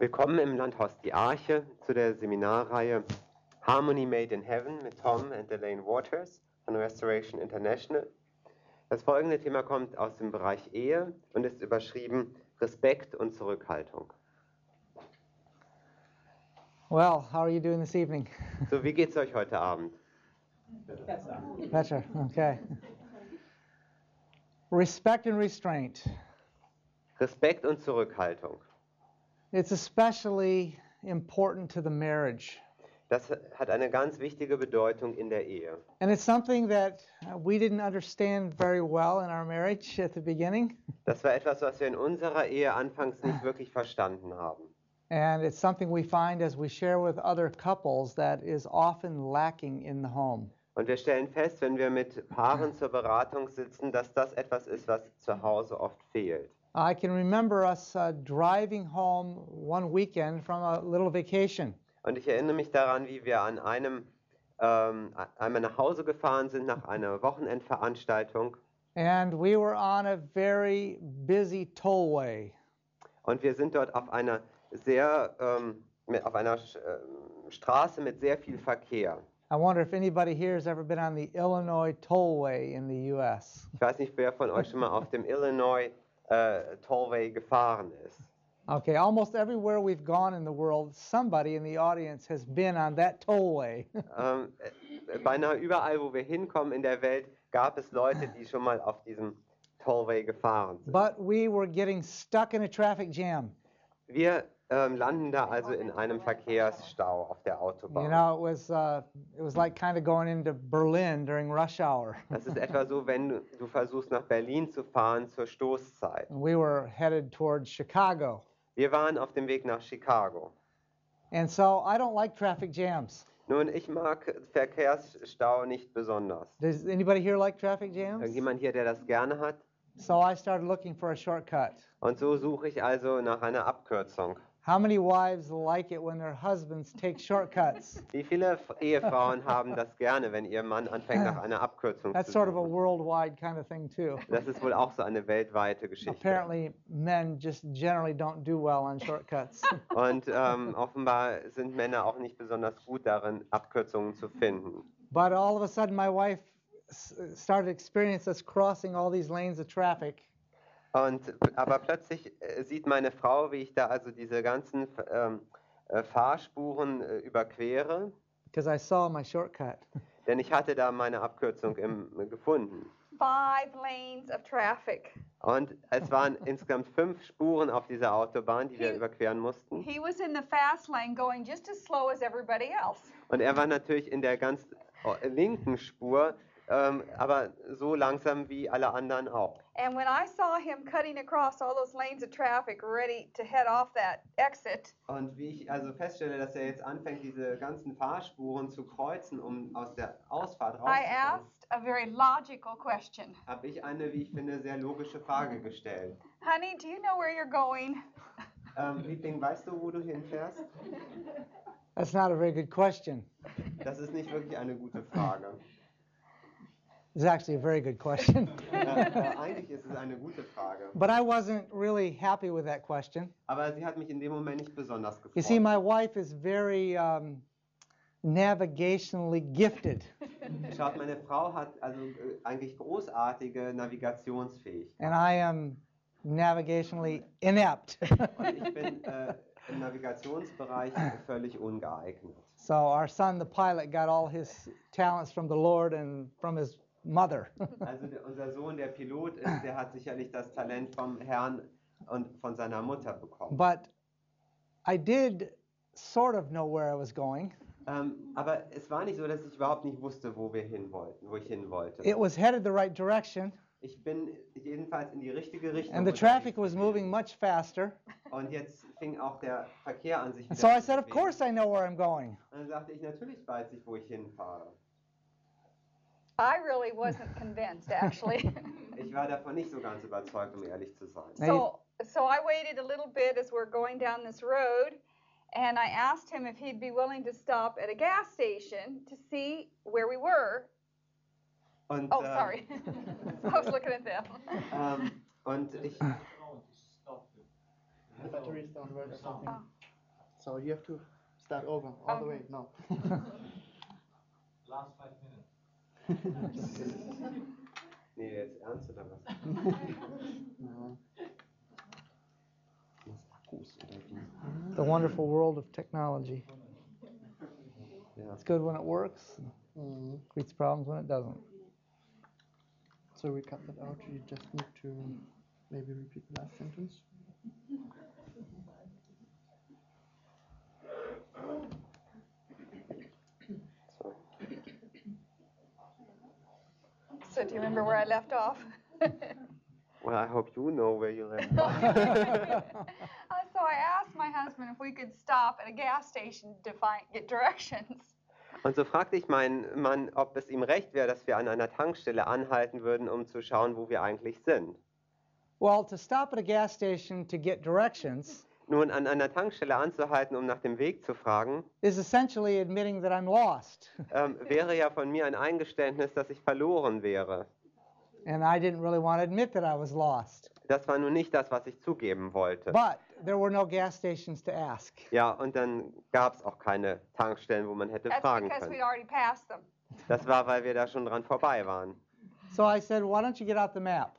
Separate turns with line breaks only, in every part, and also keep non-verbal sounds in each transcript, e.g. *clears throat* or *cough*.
Willkommen im Landhaus Die Arche zu der Seminarreihe Harmony Made in Heaven mit Tom and Elaine Waters von Restoration International. Das folgende Thema kommt aus dem Bereich Ehe und ist überschrieben Respekt und Zurückhaltung.
Well, how are you doing this evening?
So, wie geht's euch heute Abend?
Better. Okay. Respect and restraint.
Respekt und Zurückhaltung.
It's especially important to the marriage.
Das hat eine ganz wichtige Bedeutung in der Ehe.
And it's something that uh, we didn't understand very well in our marriage at the beginning.
Das war etwas, was wir in unserer Ehe anfangs nicht wirklich verstanden haben.
And it's something we find as we share with other couples that is often lacking in the home.
Und wir stellen fest, wenn wir mit Paaren zur Beratung sitzen, dass das etwas ist, was zu Hause oft fehlt.
I can remember us uh, driving home one weekend from a little vacation.
Und ich erinnere mich daran, wie wir an einem ähm, einmal nach Hause gefahren sind nach einer Wochenendveranstaltung.
And we were on a very busy tollway.
Und wir sind dort auf einer sehr ähm, mit, auf einer ähm, Straße mit sehr viel Verkehr.
I wonder if anybody here has ever been on the Illinois Tollway in the U.S.
Ich weiß nicht, wer von euch schon mal auf dem *laughs* Illinois Uh, äh, Tollway gefahren ist.
Okay, almost everywhere we've gone in the world, somebody in the audience has been on that tollway. *laughs*
Ähm, äh, beinahe überall, wo wir hinkommen in der Welt, gab es Leute, die schon mal auf diesem Tollway gefahren sind.
but we were getting stuck in a traffic jam.
Wir ähm, landen da also in einem Verkehrsstau auf der Autobahn.
You know, it was uh, it was like kind of going into Berlin during rush hour. *laughs*
Das ist etwa so, wenn du, du versuchst nach Berlin zu fahren zur Stoßzeit.
And we were headed towards Chicago.
Wir waren auf dem Weg nach Chicago.
And so I don't like traffic jams.
Nun, ich mag Verkehrsstau nicht besonders.
Does anybody here like traffic jams?
Irgendjemand hier, der das gerne hat?
So I started looking for a shortcut.
Und so suche ich also nach einer Abkürzung.
How many wives like it when their husbands take shortcuts? *laughs*
Wie viele Ehefrauen haben das gerne, wenn ihr Mann anfängt, nach einer Abkürzung
That's
zu
sort of a worldwide kind of thing too.
Das ist wohl auch so eine weltweite Geschichte.
Apparently, men just generally don't do well on shortcuts. *laughs*
Und ähm, offenbar sind Männer auch nicht besonders gut darin, Abkürzungen zu finden.
but all of a sudden, my wife started experiencing us crossing all these lanes of traffic.
Und, aber plötzlich äh, sieht meine Frau, wie ich da also diese ganzen ähm, äh, Fahrspuren äh, überquere,
Because I saw my shortcut. *laughs*
denn ich hatte da meine Abkürzung im, gefunden.
five lanes of traffic.
Und es waren *laughs* insgesamt fünf Spuren auf dieser Autobahn, die wir
He-
überqueren mussten.
He was in the fast lane going just as slow as everybody else.
Und er war natürlich in der ganz äh, linken Spur, ähm, aber so langsam wie alle anderen auch.
And when I saw him cutting across all those lanes of traffic, ready to head off that exit,
Und wie ich also feststelle, dass er jetzt anfängt, diese ganzen Fahrspuren zu kreuzen, um aus der Ausfahrt
I
rauszukommen,
asked a very logical question
habe ich eine, wie ich finde, sehr logische Frage gestellt.
Honey, do you know where you're going?
Ähm, Liebling, weißt du, wo du hinfährst?
That's not a very good question.
Das ist nicht wirklich eine gute Frage.
It's actually a very good question. *laughs*
Eigentlich ist es eine gute Frage.
but I wasn't really happy with that question.
Aber sie hat mich in dem Moment nicht besonders
You see, my wife is very um, navigationally gifted. *laughs*
Schaut, meine Frau hat also äh, eigentlich großartige Navigationsfähigkeit.
and I am navigationally inept.
Und ich bin *laughs* äh, im Navigationsbereich völlig ungeeignet.
so our son, the pilot, got all his talents from the Lord and from his mother. *laughs*
Also unser Sohn, der Pilot ist, der hat sicherlich das Talent vom Herrn und von seiner Mutter bekommen.
but I did sort of know where I was going.
Ähm, aber es war nicht so, dass ich überhaupt nicht wusste, wo wir hin wollten, wo ich hin wollte.
It was headed the right direction,
Ich bin jedenfalls in die richtige Richtung.
and the traffic was moving much faster.
Und jetzt fing auch der Verkehr an sich
And so I said, Of course I know where I'm going.
Und dann sagte ich, natürlich weiß ich, wo ich hinfahre.
I really wasn't convinced, actually. *laughs*
Ich war davon nicht so ganz überzeugt, um ehrlich zu sein.
so, so I waited a little bit as we're going down this road, and I asked him if he'd be willing to stop at a gas station to see where we were.
Und,
Oh,
ähm,
sorry. *laughs* I was looking at them.
Ähm, und ich,
Oh.
So you have to start over all the way.
Okay.
No. *laughs*
Last five minutes.
Nee, jetzt ernst oder was?
no.
Akkus oder wie?
The wonderful world of technology.
Ja.
It's good when it works,
Mm.
creates problems when it doesn't.
So we cut that out. You just need to maybe repeat the last sentence.
So
do you remember where I left off? *laughs*
Well, I hope you know where you left *laughs* off. *laughs*
Uh, so I asked my husband if we could stop at a gas station to find get directions.
Und so fragte ich meinen Mann, ob es ihm recht wäre, dass wir an einer Tankstelle anhalten würden, um zu schauen, wo wir eigentlich sind.
Well, to stop at a gas station to get directions
Nun, an einer Tankstelle anzuhalten, um nach dem Weg zu fragen,
is essentially admitting that I'm lost. *laughs*
ähm, wäre ja von mir ein Eingeständnis, dass ich verloren wäre.
And I didn't really want to admit that I was lost.
Das war nun nicht das, was ich zugeben wollte.
But there were no gas stations to ask.
Ja, und dann gab es auch keine Tankstellen, wo man hätte
That's
fragen
because
können.
already passed them.
Das war, weil wir da schon dran vorbei waren.
So I said, why don't you get out the map?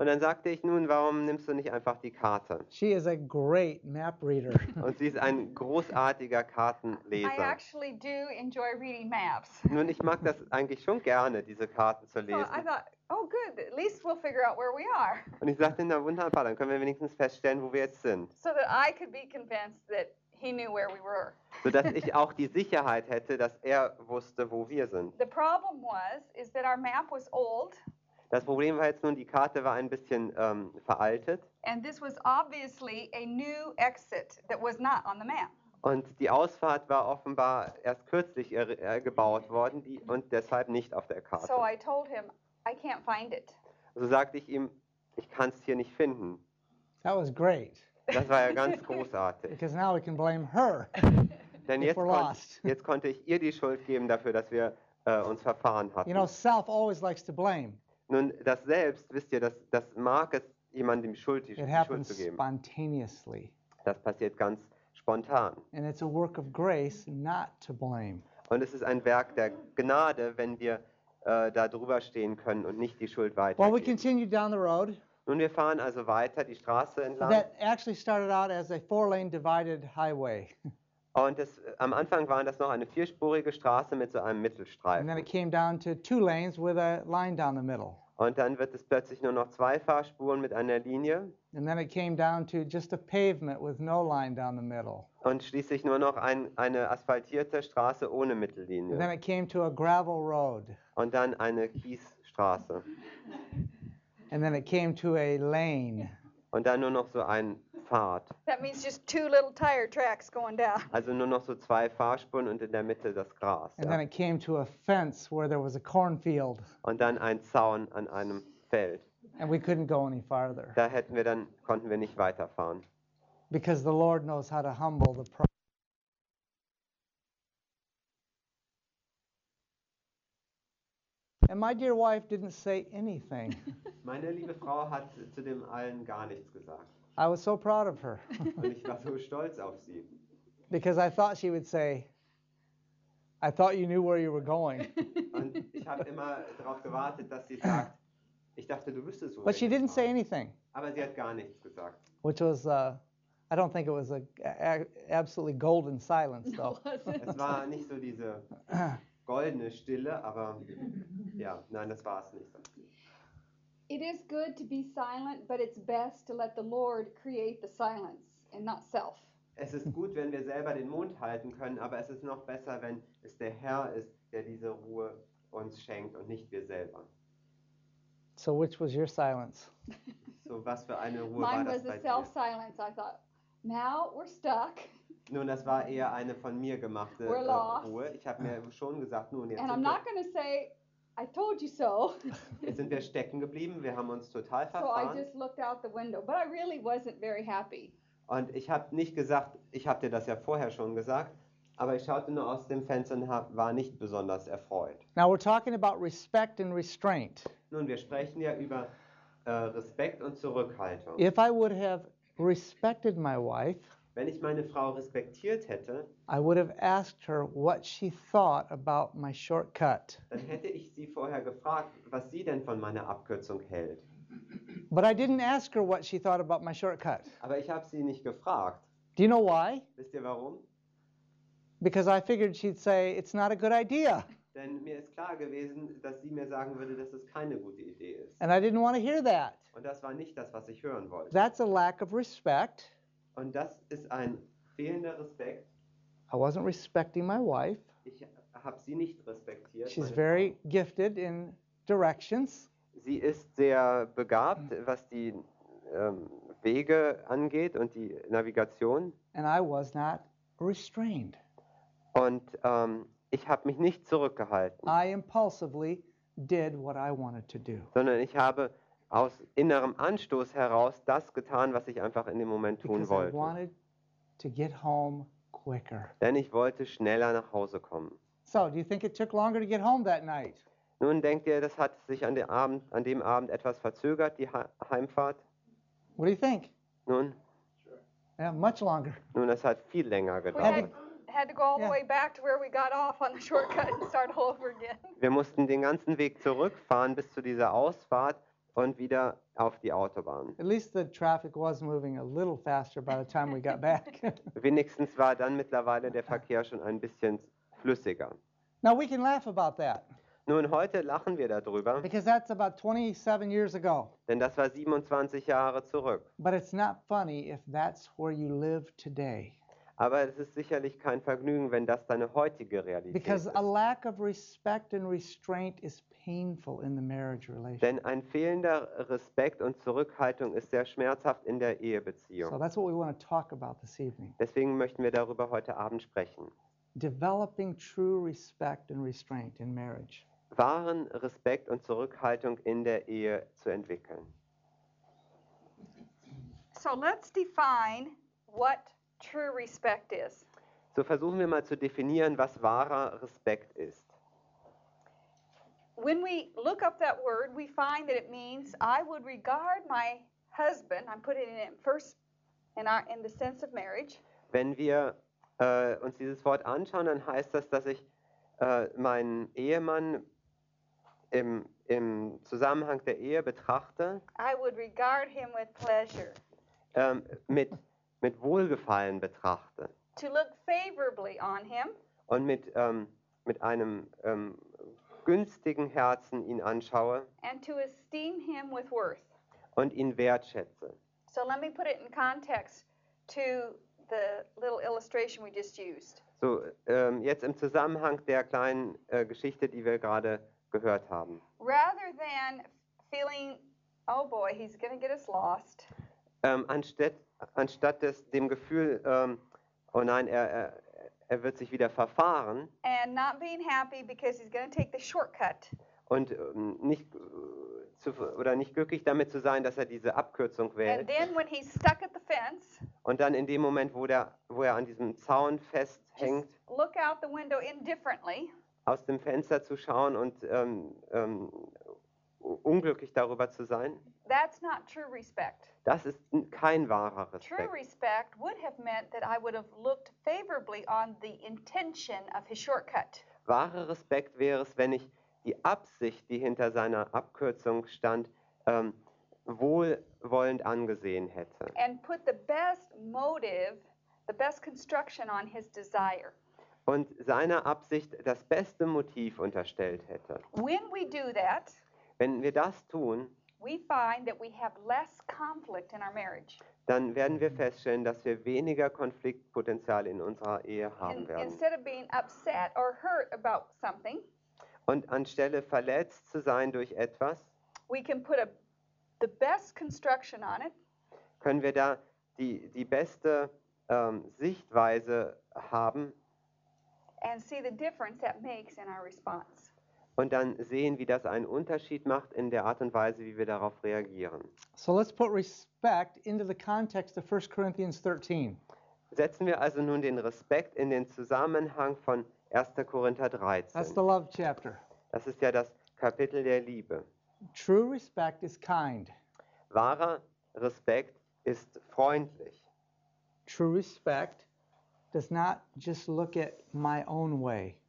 Und dann sagte ich, nun, warum nimmst du nicht einfach die Karte?
She is a great map reader. *laughs*
Und sie ist ein großartiger
I
Kartenleser.
actually do enjoy reading maps. *laughs*
Nun, ich mag das eigentlich schon gerne, diese Karten zu
So
lesen.
I thought, oh, good. At least we'll figure out where we are,
Und ich sagte, na wunderbar, dann können wir wenigstens feststellen, wo wir jetzt sind.
so that I could be convinced that he knew where we were.
Sodass ich auch die Sicherheit hätte, dass er wusste, wo wir sind.
The problem was is that our map was old,
Das Problem war jetzt nun, die Karte war ein bisschen ähm, veraltet.
and this was obviously a new exit that was not on the map.
Und die Ausfahrt war offenbar erst kürzlich er, äh, gebaut worden die, und deshalb nicht auf der Karte.
So I told him, I can't find it.
So sagte ich ihm, ich kann es hier nicht finden.
That was great
Das war ja *laughs* ganz großartig.
because now we can blame her. *laughs*
Denn jetzt, kon *laughs* jetzt konnte ich ihr die Schuld geben dafür, dass wir äh, uns verfahren hatten.
You know, self always likes to blame.
Nun, das selbst, wisst ihr, das, das mag es, jemandem Schuld, die,
It
Schuld
happens
zu geben.
spontaneously.
Das passiert ganz spontan.
And it's a work of grace not to blame.
Und es ist ein Werk der Gnade, wenn wir äh, da drüber stehen können und nicht die Schuld
Well, we
weitergeben.
continued down the road.
Nun, wir fahren also weiter die Straße entlang.
That actually started out as a four lane divided highway. *laughs*
Und das, äh, am Anfang war das noch eine vierspurige Straße mit so einem
And then
Mittelstreifen.
it came down to two lanes with a line down the middle.
Und dann wird es plötzlich nur noch zwei Fahrspuren mit einer Linie
And then it came down to just a pavement with no line down the middle.
und schließlich nur noch ein, eine asphaltierte Straße ohne
And then
Mittellinie.
it came to a gravel road.
Und dann eine Kiesstraße.
And then it came to a lane.
Und dann nur noch so ein Pfad.
That means just two little tire tracks going down. *laughs*
Also nur noch so zwei Fahrspuren und in der Mitte das Gras.
And
Ja.
then it came to a fence where there was a cornfield.
Und dann ein Zaun an einem Feld.
And we couldn't go any farther
Da hätten wir dann, konnten wir nicht weiterfahren.
because the Lord knows how to humble the proud. And my dear wife didn't say anything. *laughs*
Meine liebe Frau hat zu dem allen gar nichts gesagt.
I was so proud of her *laughs*
Und ich war so stolz auf sie.
because I thought she would say, I thought you knew where you were going.
Und ich habe immer darauf gewartet, dass sie sagt, ich dachte, du wüsstest, wo
But she didn't say anything,
Aber sie hat gar nichts gesagt.
which was, uh, I don't think it was a, a absolutely golden silence though. *laughs*
Es war nicht so diese goldene Stille, aber ja, nein, das war es nicht.
It is good to be silent, but it's best to let the Lord create the silence and not self.
Es ist gut, wenn wir selber den Mund halten können, aber es ist noch besser, wenn es der Herr ist, der diese Ruhe uns schenkt und nicht wir selber.
So, which was your silence? *laughs*
So, was für eine Ruhe war
Mine
das
was
bei
a
dir?
self silence. I thought, now we're stuck, *laughs*
Nun, das war eher eine von mir gemachte
We're
äh,
lost.
Ruhe. Ich habe mir *laughs* schon gesagt, nun, jetzt
and I'm
sind,
not
wir,
going to say, I told you so.
jetzt *laughs* sind wir stecken geblieben, wir haben uns total
so I
verfahren.
just looked out the window, but I really wasn't very happy.
Und ich habe nicht gesagt, ich habe dir das ja vorher schon gesagt, aber ich schaute nur aus dem Fenster und hab, war nicht besonders erfreut.
Now, we're talking about respect and restraint.
Nun, wir sprechen ja über äh, Respekt und Zurückhaltung.
If I would have respected my wife,
Wenn ich meine Frau respektiert hätte,
I would have asked her what she thought about my shortcut.
dann hätte ich sie vorher gefragt, was sie denn von meiner Abkürzung hält.
But I didn't ask her what she thought about my shortcut.
Aber ich habe sie nicht gefragt.
Do you know why?
Wisst ihr warum?
Because I figured she'd say, it's not a good idea.
Denn mir ist klar gewesen, dass sie mir sagen würde, dass es keine gute Idee ist.
And I didn't want to hear that.
Und das war nicht das, was ich hören wollte.
That's a lack of respect.
Und das ist ein fehlender Respekt.
I wasn't respecting my wife.
Ich habe sie nicht respektiert.
She's very gifted in directions.
Frau. Sie ist sehr begabt, was die ähm, Wege angeht und die Navigation.
and I was not restrained.
Und ähm, ich habe mich nicht zurückgehalten,
I impulsively did what I wanted to do
sondern ich habe aus innerem Anstoß heraus das getan, was ich einfach in dem Moment tun wollte.
wanted to get home quicker.
Denn ich wollte schneller nach Hause kommen.
So, do you think it took longer to get home that night?
Nun denkt ihr, das hat sich an, dem Abend, an dem Abend etwas verzögert, die Ha- Heimfahrt?
What do you think?
Nun,
Yeah, much longer.
nun, das hat viel länger
We
gedauert.
had, had to go all
Yeah.
the way back to where we got off on the shortcut and start all over again.
Wir mussten den ganzen Weg zurückfahren bis zu dieser Ausfahrt und wieder auf die Autobahn.
At least the traffic was moving a little faster by the time we got *laughs* back.
Wenigstens war dann mittlerweile der *laughs* Verkehr schon ein bisschen flüssiger.
now, we can laugh about that
Nun, heute lachen wir darüber,
because that's about 27 years ago.
denn das war 27 Jahre zurück.
But it's not funny if that's where you live today.
Aber es ist sicherlich kein Vergnügen, wenn das deine heutige Realität
Because
ist.
a lack of respect and restraint is painful in the marriage relationship.
Denn ein fehlender Respekt und Zurückhaltung ist sehr schmerzhaft in der
So
Ehebeziehung.
that's what we want to talk about this evening.
Deswegen möchten wir darüber heute Abend sprechen.
Developing true respect and restraint in marriage.
Wahren Respekt und Zurückhaltung in der Ehe zu entwickeln.
So let's define what true respect is.
So versuchen wir mal zu definieren, was wahrer Respekt ist.
When we look up that word, we find that it means I would regard my husband, I'm putting it in first in, our, in the sense of marriage,
Wenn wir äh, uns dieses Wort anschauen, dann heißt das, dass ich äh, meinen Ehemann im, im Zusammenhang der Ehe betrachte,
I would regard him with pleasure,
ähm, mit, mit Wohlgefallen betrachte
to look favorably on him,
und mit, ähm, mit einem ähm, günstigen Herzen ihn anschaue
and to esteem him with worth.
und ihn wertschätze.
So let me put it in context to the little illustration we just used.
So, ähm, jetzt im Zusammenhang der kleinen äh, Geschichte, die wir gerade gehört haben.
Rather than feeling, oh boy, he's going to get us lost,
Ähm, anstatt, anstatt des, dem Gefühl, ähm, oh nein, er, er, er wird sich wieder verfahren.
And not being happy because he's going to take the shortcut,
und ähm, nicht, äh, zu, oder nicht glücklich damit zu sein, dass er diese Abkürzung
and
wählt.
then when he's stuck at the fence,
Und dann in dem Moment, wo, der, wo er an diesem Zaun festhängt,
look out the window indifferently.
aus dem Fenster zu schauen und ähm, ähm, unglücklich darüber zu sein,
That's not true respect.
das ist kein wahrer
True
Respekt.
respect would have meant that I would have looked favorably on the intention of his shortcut.
Wahrer Respekt wäre es, wenn ich die Absicht, die hinter seiner Abkürzung stand, ähm, wohlwollend angesehen hätte
and put the best motive, the best construction on his desire.
und seiner Absicht das beste Motiv unterstellt hätte.
When we do that,
Wenn wir das tun,
we find that we have less conflict in our marriage.
dann werden wir feststellen, dass wir weniger Konfliktpotenzial in unserer Ehe haben
In-
werden.
instead of being upset or hurt about something,
Und anstelle verletzt zu sein durch etwas,
we can put a, the best construction on it
können wir da die, die beste ähm, Sichtweise haben
and see the difference that makes in our response.
Und dann sehen, wie das einen Unterschied macht in der Art und Weise, wie wir darauf reagieren.
So let's put respect into the context of 1 Corinthians 13.
Setzen wir also nun den Respekt in den Zusammenhang von 1. Korinther
That's
13.
the love chapter.
Das ist ja das Kapitel der Liebe.
True respect is kind.
Wahrer Respekt ist freundlich.
True respect does not just look at my own way.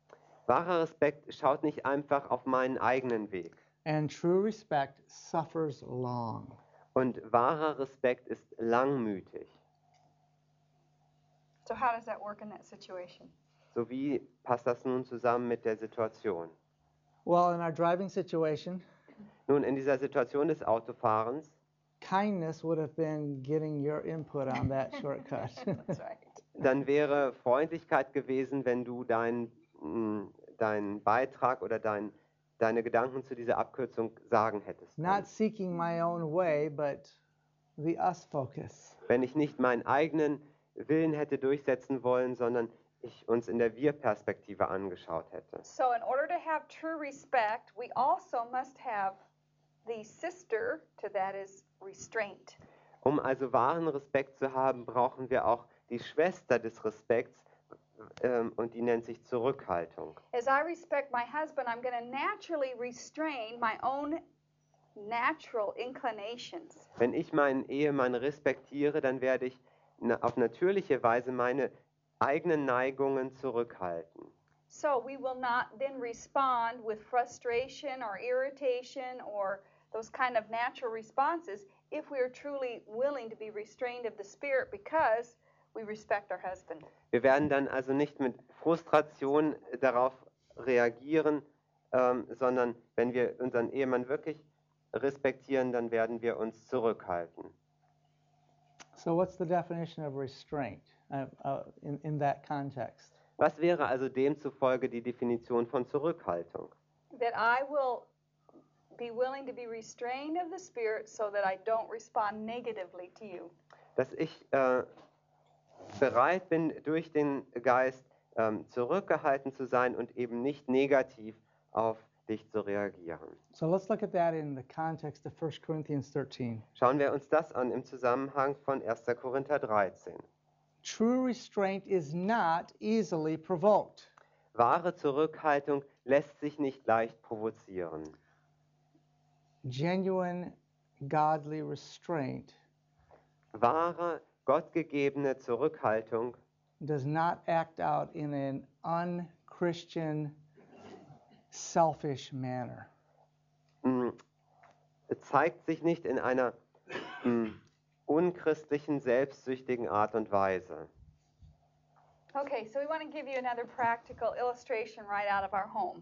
Wahrer Respekt schaut nicht einfach auf meinen eigenen Weg.
And true respect suffers long.
Und wahrer Respekt ist langmütig.
So, how does that work in that situation?
So wie passt das nun zusammen mit der Situation?
Well, in our driving situation,
Nun, in dieser Situation des Autofahrens
kindness would have been getting your input on that *laughs* shortcut.
That's right.
dann wäre Freundlichkeit gewesen, wenn du deinen deinen Beitrag oder dein, deine Gedanken zu dieser Abkürzung sagen hättest.
not seeking my own way, but the us focus.
Wenn ich nicht meinen eigenen Willen hätte durchsetzen wollen, sondern ich uns in der Wir-Perspektive angeschaut hätte.
So, in order to have true respect, we also must have the sister to that is restraint.
Um also wahren Respekt zu haben, brauchen wir auch die Schwester des Respekts ähm, und die nennt sich Zurückhaltung.
As I respect my husband, I'm going to naturally restrain my own natural inclinations.
Wenn ich meinen Ehemann respektiere, dann werde ich auf natürliche Weise meine eigenen Neigungen zurückhalten.
So, we will not then respond with frustration or irritation or those kind of natural responses if we are truly willing to be restrained of the spirit because we respect our husband.
Wir werden dann also nicht mit Frustration darauf reagieren, ähm, sondern wenn wir unseren Ehemann wirklich respektieren, dann werden wir uns zurückhalten.
So, what's the definition of restraint uh, uh, in, in that context?
Was wäre also demzufolge die Definition von Zurückhaltung?
That I will be willing to be restrained of the spirit so that I don't respond negatively to you.
Dass ich äh, bereit bin, durch den Geist ähm, zurückgehalten zu sein und eben nicht negativ auf dich zu reagieren.
So, let's look at that in the context of 1 Corinthians 13.
Schauen wir uns das an im Zusammenhang von 1. Korinther 13.
True restraint is not easily provoked.
Wahre Zurückhaltung lässt sich nicht leicht provozieren.
Genuine godly restraint
Wahre, gottgegebene Zurückhaltung
does not act out in an unchristian, selfish manner.
mh, zeigt sich nicht in einer mh, unchristlichen, selbstsüchtigen Art und Weise.
Okay, so we want to give you another practical illustration right out of our home.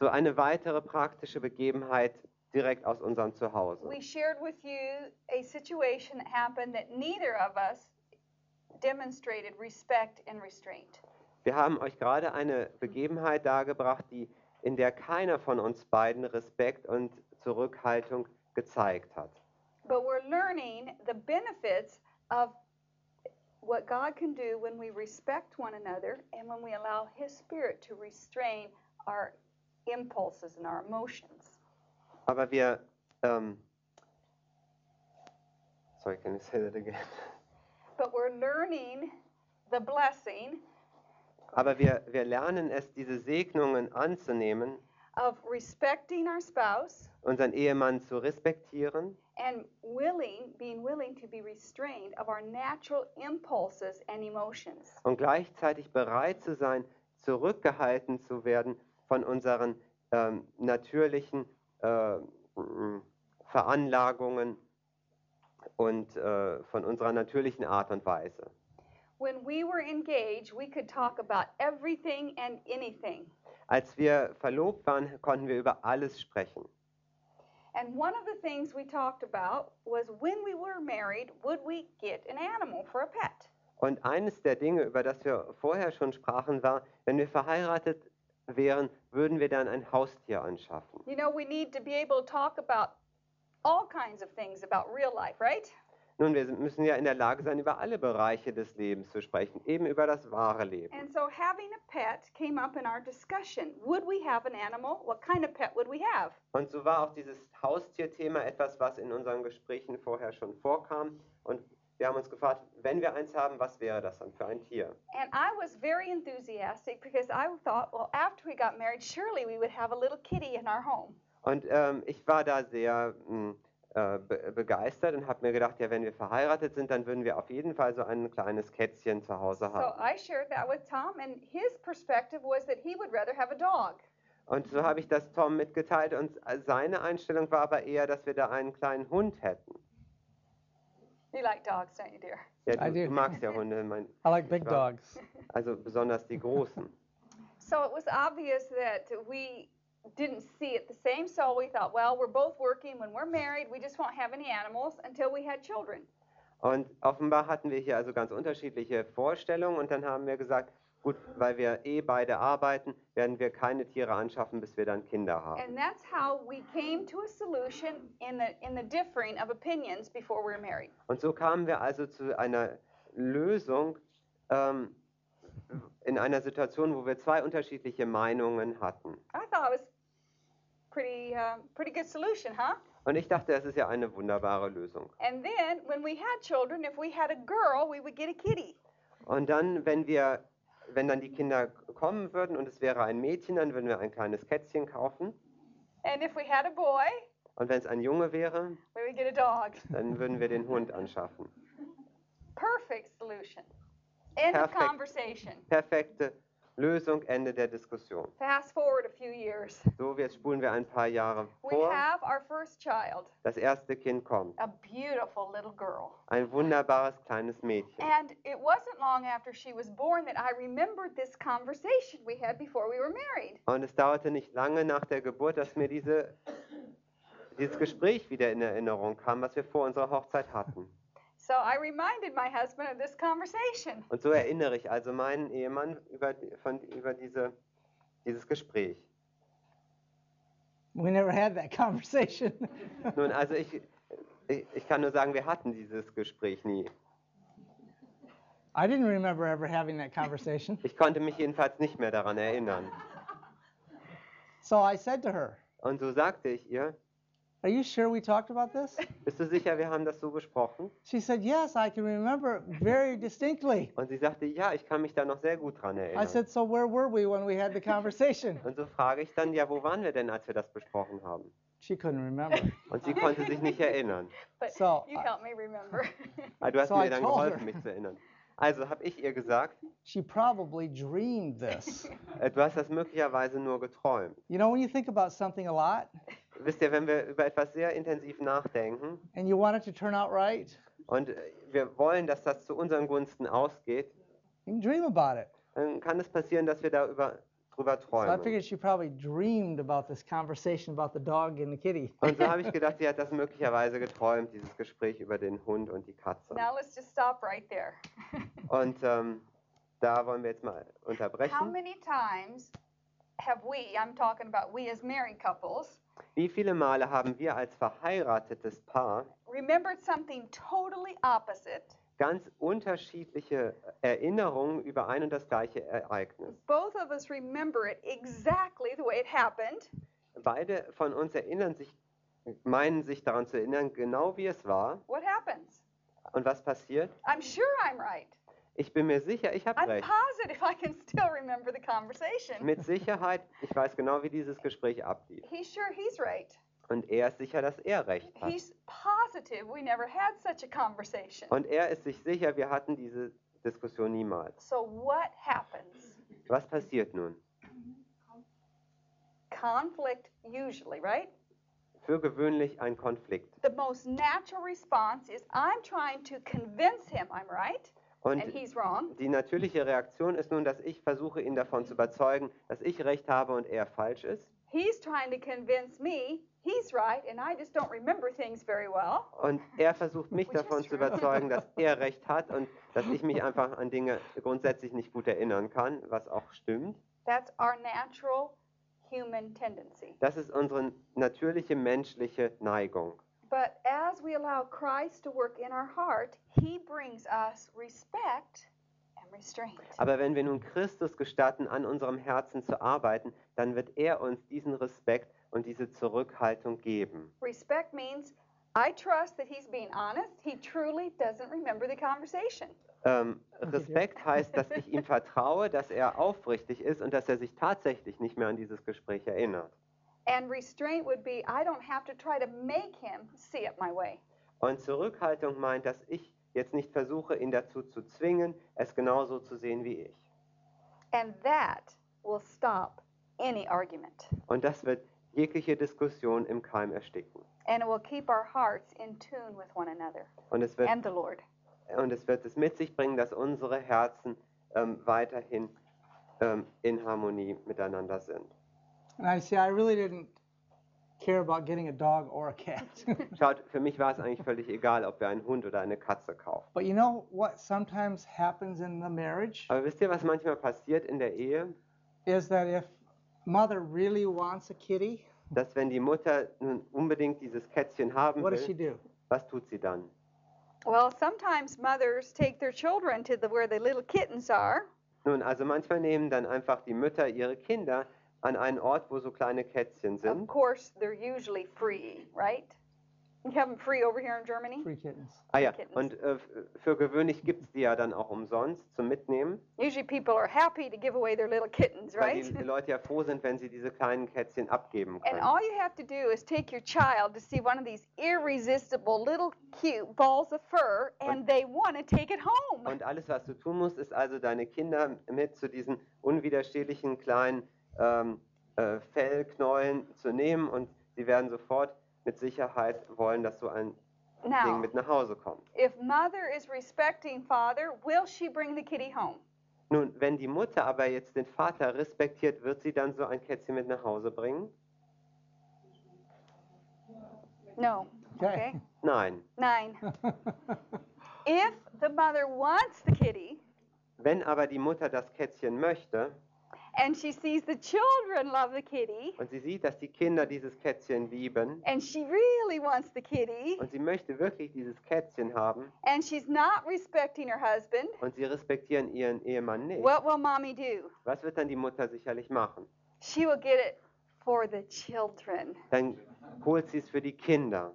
So eine weitere praktische Begebenheit direkt aus unserem Zuhause.
We shared with you a situation that happened that neither of us demonstrated respect and restraint.
Wir haben euch gerade eine Begebenheit dargebracht, die, in der keiner von uns beiden Respekt und Zurückhaltung gezeigt hat.
But we're learning the benefits of what God can do when we respect one another and when we allow His Spirit to restrain our impulses and our emotions.
Aber wir, ähm, sorry, can you say that again?
But we're learning the blessing
Aber wir, wir lernen es, diese Segnungen anzunehmen,
of respecting our spouse
unseren Ehemann zu respektieren
and willing, being willing to be restrained of our natural impulses and emotions.
und gleichzeitig bereit zu sein, zurückgehalten zu werden von unseren ähm, natürlichen äh, Veranlagungen und äh, von unserer natürlichen Art und Weise.
When we were engaged, we could talk about everything and anything.
Als wir verlobt waren, konnten wir über alles sprechen.
And one of the things we talked about was when we were married, would we get an animal for a pet?
Und eines der Dinge, über das wir vorher schon sprachen, war, wenn wir verheiratet wären, würden wir dann ein Haustier anschaffen.
You know, we need to be able to talk about all kinds of things about real life, right?
Nun, wir müssen ja in der Lage sein, über alle Bereiche des Lebens zu sprechen, eben über das wahre Leben.
And so having a pet came up in our discussion. Would we have an animal? What kind of pet would we have?
Und so war auch dieses Haustierthema etwas, was in unseren Gesprächen vorher schon vorkam. Und wir haben uns gefragt, wenn wir eins haben, was wäre das dann für ein Tier?
And I was very enthusiastic because I thought, well, after we got married, surely we would have a little kitty in our home.
Und ähm, ich war da sehr mh, äh, be begeistert und habe mir gedacht, ja, wenn wir verheiratet sind, dann würden wir auf jeden Fall so ein kleines Kätzchen zu Hause
So
haben.
I shared that with Tom, and his perspective was that he would rather have a dog.
Und so habe ich das Tom mitgeteilt und seine Einstellung war aber eher, dass wir da einen kleinen Hund hätten.
You like dogs, don't you, dear?
Ja,
I
du,
do.
du magst ja Hunde, mein, *laughs*
I like big dogs.
also besonders die großen. *laughs*
So it was obvious that we didn't see it the same. So we thought, well, we're both working. When we're married, we just won't have any animals until we had children.
Und offenbar hatten wir hier also ganz unterschiedliche Vorstellungen und dann haben wir gesagt, gut, weil wir eh beide arbeiten, werden wir keine Tiere anschaffen, bis wir dann Kinder haben.
And that's how we came to a solution in the in the differing of opinions before we were married.
Und so kamen wir also zu einer Lösung ähm, in einer Situation, wo wir zwei unterschiedliche Meinungen hatten.
I thought it was pretty uh, pretty good solution, huh?
Und ich dachte, das ist ja eine wunderbare Lösung.
And then when we had children, if we had a girl, we would get a kitty.
Und dann, wenn wir, wenn dann die Kinder kommen würden und es wäre ein Mädchen, dann würden wir ein kleines Kätzchen kaufen.
And if we had a boy,
Und wenn es ein Junge wäre,
we would get a dog.
dann würden wir den Hund anschaffen.
Perfect solution. End of
Perfect.
conversation.
Perfekte Lösung, Ende der Diskussion.
Fast forward a few years.
So, jetzt spulen wir ein paar Jahre
We
vor.
have our first child,
Das erste Kind kommt.
a beautiful little girl.
Ein wunderbares kleines Mädchen.
And it wasn't long after she was born that I remembered this conversation we had before we were married.
Und es dauerte nicht lange nach der Geburt, dass mir diese, dieses Gespräch wieder in Erinnerung kam, was wir vor unserer Hochzeit hatten.
So I reminded my husband of this conversation.
Und so erinnere ich also meinen Ehemann über, von, über diese, dieses Gespräch.
We never had that *laughs* conversation. *laughs*
Nun, also ich, ich, ich kann nur sagen, wir hatten dieses Gespräch nie.
I didn't remember ever having that conversation.
Ich konnte mich jedenfalls nicht mehr daran erinnern.
So I said to her,
Und so sagte ich ihr,
Are you sure we talked about this? *laughs*
bist du sicher, wir haben das so besprochen?
She said, Yes, I can remember very distinctly. *laughs*
Und sie sagte, ja, ich kann mich da noch sehr gut dran
I
erinnern.
said, So where were we when we had the conversation? *laughs*
Und so frage ich dann, ja, wo waren wir denn, als wir das besprochen haben?
She couldn't remember.
Und sie konnte sich nicht erinnern.
But
So,
you
I-
helped me remember.
Aber du hast
So
mir
I
dann
her.
geholfen, mich zu erinnern. Also habe ich ihr gesagt,
She probably dreamed this.
äh, du hast das möglicherweise nur geträumt.
You know, when you think about something a lot
Wisst ihr, wenn wir über etwas sehr intensiv nachdenken
and you want it to turn out right,
und wir wollen, dass das zu unseren Gunsten ausgeht,
you can dream about it.
dann kann es passieren, dass wir da über, drüber
So I
träumen.
figured she probably dreamed about this conversation about the dog and the kitty.
Und so habe ich *laughs* gedacht, sie hat das möglicherweise geträumt, dieses Gespräch über den Hund und die Katze.
now let's just stop right there. *laughs*
Und ähm, da wollen wir jetzt mal
How
unterbrechen.
many times have we, I'm talking about we as married couples,
Wie viele Male haben wir als verheiratetes Paar
remembered something totally opposite?
ganz unterschiedliche Erinnerungen über ein und das gleiche Ereignis?
Both of us remember it exactly the way it happened,
Beide von uns erinnern sich, meinen sich daran zu erinnern, genau wie es war.
what happens?
Und was passiert?
I'm sure I'm right.
Ich bin mir sicher, ich habe recht.
positive I can still remember the conversation.
Mit Sicherheit, ich weiß genau, wie dieses Gespräch ablief.
He's sure he's right.
Und er ist sicher, dass er recht hat.
He's positive we never had such a conversation.
Und er ist sich sicher, wir hatten diese Diskussion niemals.
So what happens?
Was passiert nun?
Conflict usually, right?
Für gewöhnlich ein Konflikt.
The most natural response is I'm trying to convince him I'm right
Und die natürliche Reaktion ist nun, dass ich versuche, ihn davon zu überzeugen, dass ich recht habe und er falsch ist.
He's trying to convince me he's right and I just don't remember things very well.
Und er versucht mich *laughs* davon zu überzeugen, dass er *laughs* recht hat und dass ich mich einfach an Dinge grundsätzlich nicht gut erinnern kann, was auch stimmt.
That's our natural human tendency.
Das ist unsere natürliche menschliche Neigung.
But as we allow Christ to work in our heart, he brings us respect and restraint.
Aber wenn wir nun Christus gestatten, an unserem Herzen zu arbeiten, dann wird er uns diesen Respekt und diese Zurückhaltung geben.
Respect means I trust that he's being honest. He truly doesn't remember the conversation.
Ähm, Respekt heißt, dass ich ihm vertraue, dass er aufrichtig ist und dass er sich tatsächlich nicht mehr an dieses Gespräch erinnert.
And restraint would be I don't have to try to make him see it my way.
Und Zurückhaltung meint, dass ich jetzt nicht versuche, ihn dazu zu zwingen, es genauso zu sehen wie ich.
And that will stop any argument.
Und das wird jegliche Diskussion im Keim ersticken.
And it will keep our hearts in tune with one another
Und es wird,
and the Lord.
und es, wird es mit sich bringen, dass unsere Herzen ähm, weiterhin ähm, in Harmonie miteinander sind.
And I see, I really didn't care about getting a dog or a cat. *laughs*
Schaut, für mich war es eigentlich völlig egal, ob wir einen Hund oder eine Katze kaufen.
but you know what sometimes happens in the marriage
Aber wisst ihr, was manchmal passiert in der Ehe?
is that if mother really wants a kitty,
Dass wenn die Mutter nun unbedingt dieses Kätzchen haben
what does she
will,
do?
was tut sie dann?
Well, sometimes mothers take their children to the where the little kittens are,
Nun, also manchmal nehmen dann einfach die Mütter ihre Kinder an einen Ort, wo so kleine Kätzchen
Of
sind.
course, they're usually free, right? You have them free over here in Germany?
Free kittens.
Ah ja,
Kittens.
und äh, für gewöhnlich gibt es die ja dann auch umsonst zum Mitnehmen,
Usually people are happy to give away their little kittens,
weil
right?
die Leute ja froh sind, wenn sie diese kleinen Kätzchen abgeben
And
können.
all you have to do is take your child to see one of these irresistible little cute balls of fur and they want to take it home.
Und alles, was du tun musst, ist also deine Kinder mit zu diesen unwiderstehlichen kleinen ähm, äh, Fellknäueln zu nehmen und sie werden sofort mit Sicherheit wollen, dass so ein Ding
Now,
mit nach Hause kommt.
if mother is respecting father, will she bring the kitty home?
Nun, wenn die Mutter aber jetzt den Vater respektiert, wird sie dann so ein Kätzchen mit nach Hause bringen?
No.
Okay.
Okay.
Nein.
Nine. *laughs* If the mother wants the kitty
Wenn aber die Mutter das Kätzchen möchte
and she sees the children love the kitty
und sie sieht, dass die Kinder dieses Kätzchen lieben
and she really wants the kitty
und sie möchte wirklich dieses Kätzchen haben
and she's not respecting her husband,
und sie respektieren ihren Ehemann nicht,
what will mommy do?
was wird dann die Mutter sicherlich machen?
She will get it for the children.
Dann holt sie es für die Kinder.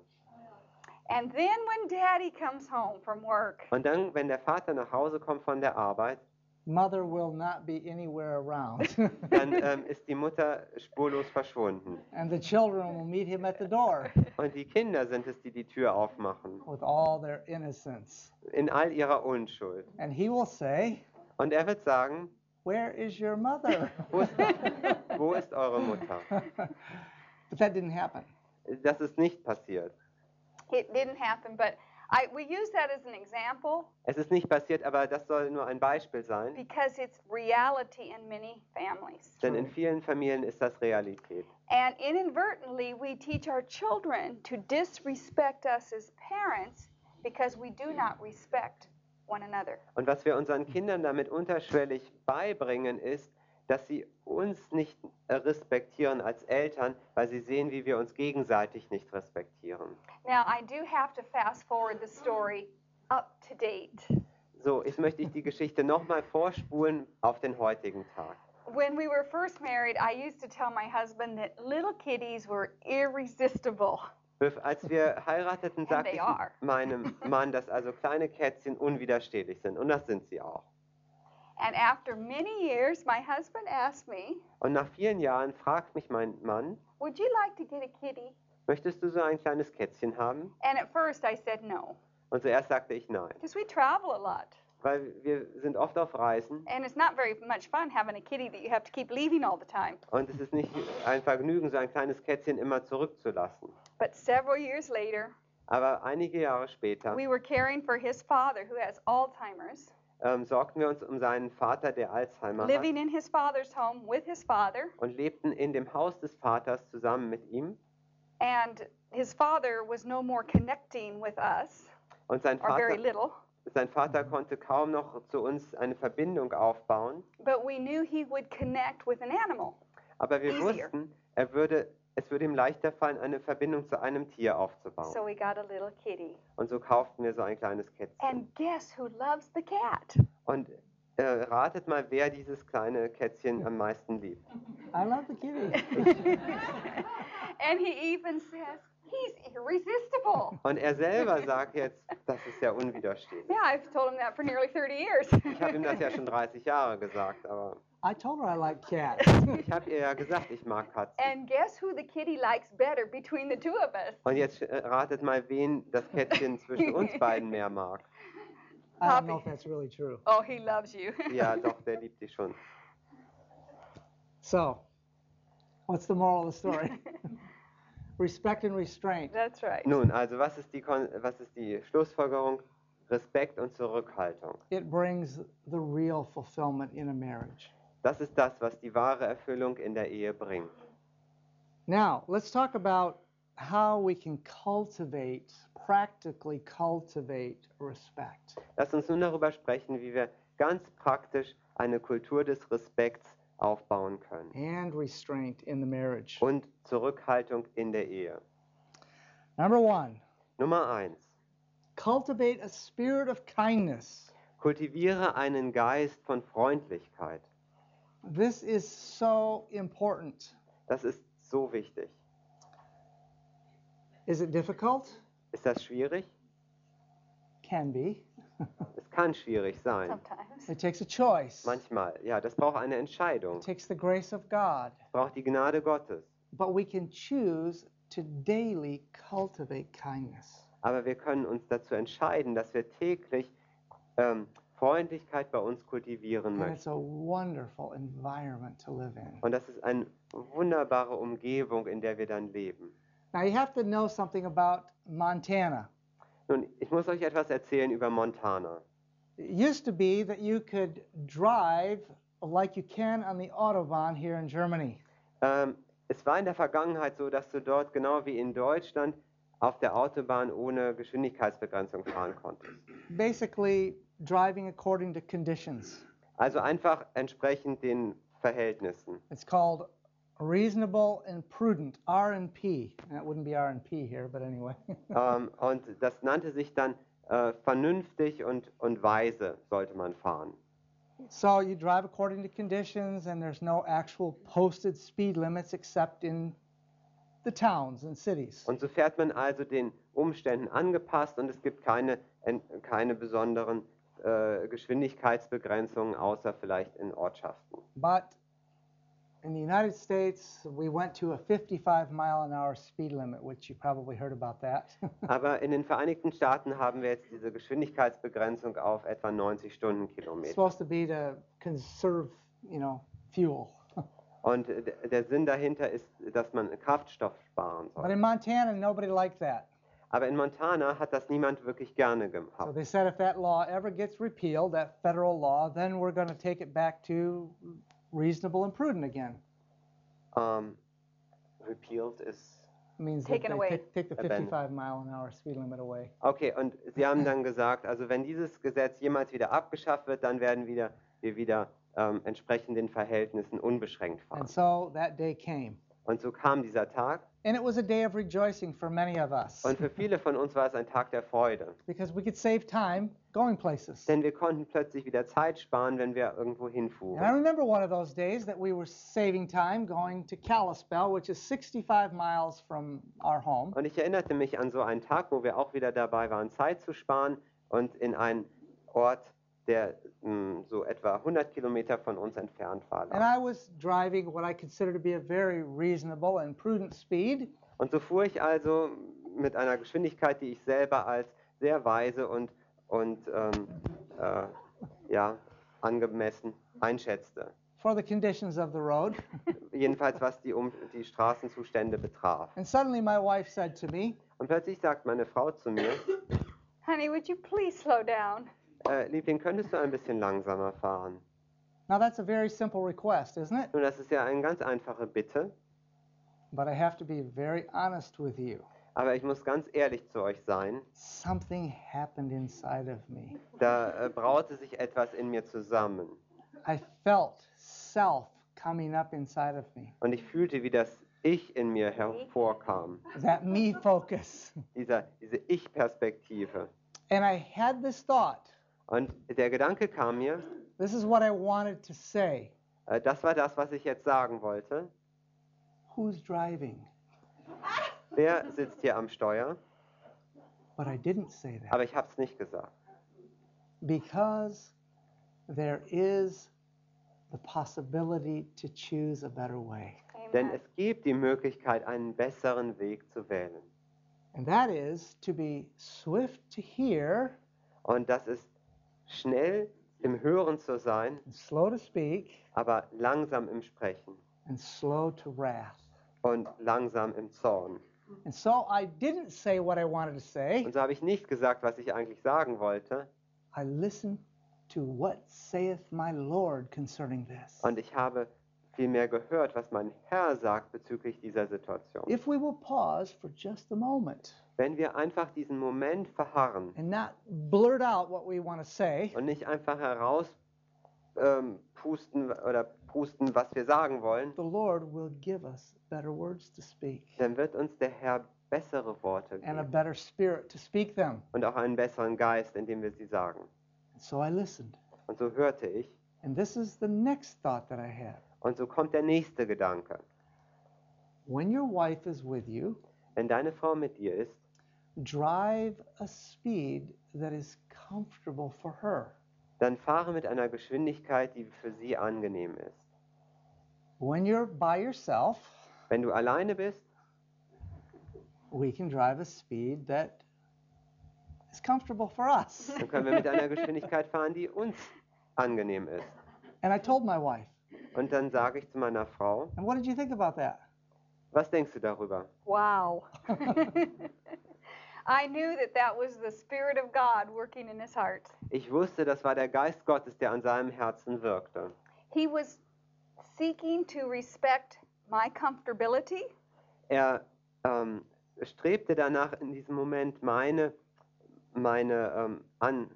And then when daddy comes home from work,
Und dann, wenn der Vater nach Hause kommt von der Arbeit,
Mother will not be anywhere around. *laughs*
dann *laughs* ähm, ist die Mutter spurlos verschwunden.
and the children will meet him at the door
Und die Kinder sind es, die die Tür aufmachen,
with all their innocence.
in all ihrer Unschuld.
And he will say,
Und er wird sagen,
Where is your mother? *laughs*
wo ist, wo ist eure Mutter?
but that didn't happen.
Das ist nicht passiert.
it didn't happen, but I, we use that as an example
Es ist nicht passiert, aber das soll nur ein Beispiel sein.
because it's reality in many families.
Denn in vielen Familien ist das Realität.
And inadvertently, we teach our children to disrespect us as parents because we do not respect one another.
Und was wir unseren Kindern damit unterschwellig beibringen, ist, dass sie uns nicht respektieren als Eltern, weil sie sehen, wie wir uns gegenseitig nicht respektieren.
Now, I do have to fast forward the story up to date.
So, jetzt möchte ich die Geschichte nochmal vorspulen auf den heutigen Tag.
When we were first married, I used to tell my husband that little kitties were irresistible.
Als wir heirateten, sagte ich meinem Mann, dass also kleine Kätzchen unwiderstehlich sind. Und das sind sie auch.
And after many years, my husband asked me,
Und nach vielen Jahren fragt mich mein Mann,
Would you like to get a kitty?
möchtest du so ein kleines Kätzchen haben?
And at first, I said no,
Und zuerst sagte ich nein,
because we travel a lot.
weil wir sind oft auf Reisen
And it's not very much fun having a kitty that you have to keep leaving all the time.
und es ist nicht ein Vergnügen, so ein kleines Kätzchen immer zurückzulassen.
But several years later,
Aber einige Jahre später
we were caring for his father who has Alzheimer's,
ähm, sorgten wir uns um seinen Vater, der Alzheimer hat,
living in his father's home with his father.
und lebten in dem Haus des Vaters zusammen mit ihm.
And his father was no more connecting with us,
Und sein
or very
Vater,
little.
sein Vater konnte kaum noch zu uns eine Verbindung aufbauen.
But we knew he would connect with an animal.
Aber wir
Easier.
wussten, er würde, es würde ihm leichter fallen, eine Verbindung zu einem Tier aufzubauen.
So we got a little kitty.
Und so kauften wir so ein kleines Kätzchen.
And guess who loves the cat?
Und äh, ratet mal, wer dieses kleine Kätzchen am meisten liebt.
I love the kitty. *laughs*
and he even says, He's irresistible.
Und er selber sagt jetzt, das ist ja unwiderstehlich.
Yeah, I've told him that for nearly 30 years.
Ich habe ihm das ja schon 30 Jahre gesagt, aber
I told her I like cats.
ich habe ihr ja gesagt, ich mag Katzen.
and guess who the kitty likes better between the two of us?
Und jetzt äh, ratet mal, wen das Kätzchen zwischen *laughs* uns beiden mehr mag.
I don't know if that's really true.
Oh, he loves you. *laughs*
Ja, doch, *laughs* der liebt dich schon.
So, what's the moral of the story? Respect and restraint.
That's right.
Nun, also was ist die, Kon was ist die Schlussfolgerung? Respekt und Zurückhaltung.
It brings the real fulfillment in a marriage.
Das ist das, was die wahre Erfüllung in der Ehe bringt.
Now, let's talk about how we can cultivate, practically cultivate respect.
Lass uns nun darüber sprechen, wie wir ganz praktisch eine Kultur des Respekts aufbauen können
and restraint in the marriage.
und Zurückhaltung in der Ehe.
Number one,
Nummer eins:
cultivate a spirit of kindness.
Kultiviere einen Geist von Freundlichkeit.
This is so important.
Das ist so wichtig.
Is it difficult?
Ist das schwierig?
Can be.
Es kann schwierig sein.
Sometimes.
It takes a choice.
Manchmal. Ja, das braucht eine Entscheidung.
It takes the grace of God.
Es braucht die Gnade Gottes.
But we can choose to daily cultivate kindness.
Aber wir können uns dazu entscheiden, dass wir täglich ähm, Freundlichkeit bei uns kultivieren
And it's
möchten.
a wonderful environment to live in.
Und das ist eine wunderbare Umgebung, in der wir dann leben.
Now, you have to know something about Montana.
Nun, ich muss euch etwas erzählen über Montana.
It used to be that you could drive like you can on the Autobahn here in Germany.
Ähm, es war in der Vergangenheit so, dass du dort genau wie in Deutschland auf der Autobahn ohne Geschwindigkeitsbegrenzung fahren konntest.
Basically, driving according to conditions.
Also einfach entsprechend den Verhältnissen.
It's called reasonable and prudent, R&P. That wouldn't be R&P here, but anyway. *laughs*
ähm, und das nannte sich dann äh, vernünftig und, und weise sollte man fahren.
so you drive according to conditions, and there's no actual posted speed limits except in the towns and cities.
Und so fährt man also den Umständen angepasst und es gibt keine, keine besonderen äh, Geschwindigkeitsbegrenzungen, außer vielleicht in Ortschaften.
But in the United States, we went to a 55 mile an hour speed limit, which you probably heard about that. *laughs*
Aber in den Vereinigten Staaten haben wir jetzt diese Geschwindigkeitsbegrenzung auf etwa 90
it's
Stundenkilometer.
supposed to be to conserve, you know, fuel. *laughs*
Und der Sinn dahinter ist, dass man Kraftstoff sparen
But
soll.
in Montana, nobody liked that.
Aber in Montana hat das niemand wirklich gerne
So
gehabt.
they said if that law ever gets repealed, that federal law, then we're going to take it back to reasonable and prudent again.
Ähm, repealed ist.
It means
Taken away.
take, take the
Abandoned.
55 mile an hour speed limit away.
Okay, und sie haben dann gesagt, also wenn dieses Gesetz jemals wieder abgeschafft wird, dann werden wieder, wir wieder ähm, entsprechend den Verhältnissen unbeschränkt fahren.
And so that day came.
Und so kam dieser Tag.
And it was a day of rejoicing for many of us
Und für viele von uns war es ein Tag der Freude.
because we could save time going places.
Denn wir konnten plötzlich wieder Zeit sparen, wenn wir irgendwo
And I
hinfuhren.
remember one of those days that we were saving time going to Kalispell, which is 65 miles from our home.
Und ich erinnerte mich an so einen Tag, wo wir auch wieder dabei waren, Zeit zu sparen und in einen Ort, der mh, so etwa 100 Kilometer von uns entfernt war.
And I was driving what I consider to be a very reasonable and prudent speed.
Und so fuhr ich also mit einer Geschwindigkeit, die ich selber als sehr weise und, und ähm, äh, ja, angemessen einschätzte.
for the conditions of the road. *laughs*
Jedenfalls was die, um, die Straßenzustände betraf.
And suddenly my wife said to me,
Und plötzlich sagt meine Frau zu mir,
Honey, would you please slow down?
Äh, Liebling, könntest du ein bisschen langsamer fahren?
Now that's a very simple request, isn't it?
Nun, das ist ja eine ganz einfache Bitte,
But I have to be very honest with you.
aber ich muss ganz ehrlich zu euch sein.
Something happened inside of me.
Da äh, braute sich etwas in mir zusammen.
I felt self coming up inside of me.
Und ich fühlte, wie das Ich in mir hervorkam.
That me focus.
Dieser, diese Ich-Perspektive.
And I had this thought.
Und der Gedanke kam mir,
This is what I wanted to say.
äh, das war das, was ich jetzt sagen wollte.
Who's driving?
wer sitzt hier am Steuer?
But I didn't say that
Aber ich habe es nicht gesagt.
because there is the possibility to choose a better way.
Denn
Amen.
es gibt die Möglichkeit, einen besseren Weg zu wählen.
And that is to be swift to hear
Und das ist schnell im Hören zu sein,
slow to speak
aber langsam im Sprechen
and slow to wrath.
und langsam im Zorn.
And so I didn't say what I wanted to say.
Und so habe ich nicht gesagt, was ich eigentlich sagen wollte.
I listened to what saith my Lord concerning this.
Und ich habe vielmehr gehört, was mein Herr sagt bezüglich dieser Situation.
If we will pause for just a moment
Wenn wir einfach diesen Moment verharren
and not blurt out what we want to say,
und nicht einfach heraus ähm, oder pusten, was wir sagen wollen,
the Lord will give us better words to speak
dann wird uns der Herr bessere Worte
and a
geben
better spirit to speak them.
und auch einen besseren Geist, indem wir sie sagen.
And so I listened.
Und so hörte ich.
And this is the next thought that I had.
Und so kommt der nächste Gedanke.
When your wife is with you,
Wenn deine Frau mit dir ist,
drive a speed that is comfortable for her.
dann fahre mit einer Geschwindigkeit, die für sie angenehm ist.
When you're by yourself,
Wenn du alleine bist,
we can drive a speed that is comfortable for us.
dann können wir mit einer *laughs* Geschwindigkeit fahren, die uns angenehm ist.
And I told my wife,
Und dann sage ich zu meiner Frau,
and what did you think about that?
was denkst du darüber?
Wow. *laughs* *laughs* I knew that that was the Spirit of God working in his heart.
Ich wusste, das war der Geist Gottes, der an seinem Herzen wirkte.
He was seeking to respect my comfortability
Er ähm, strebte danach in diesem Moment meine, meine ähm, an,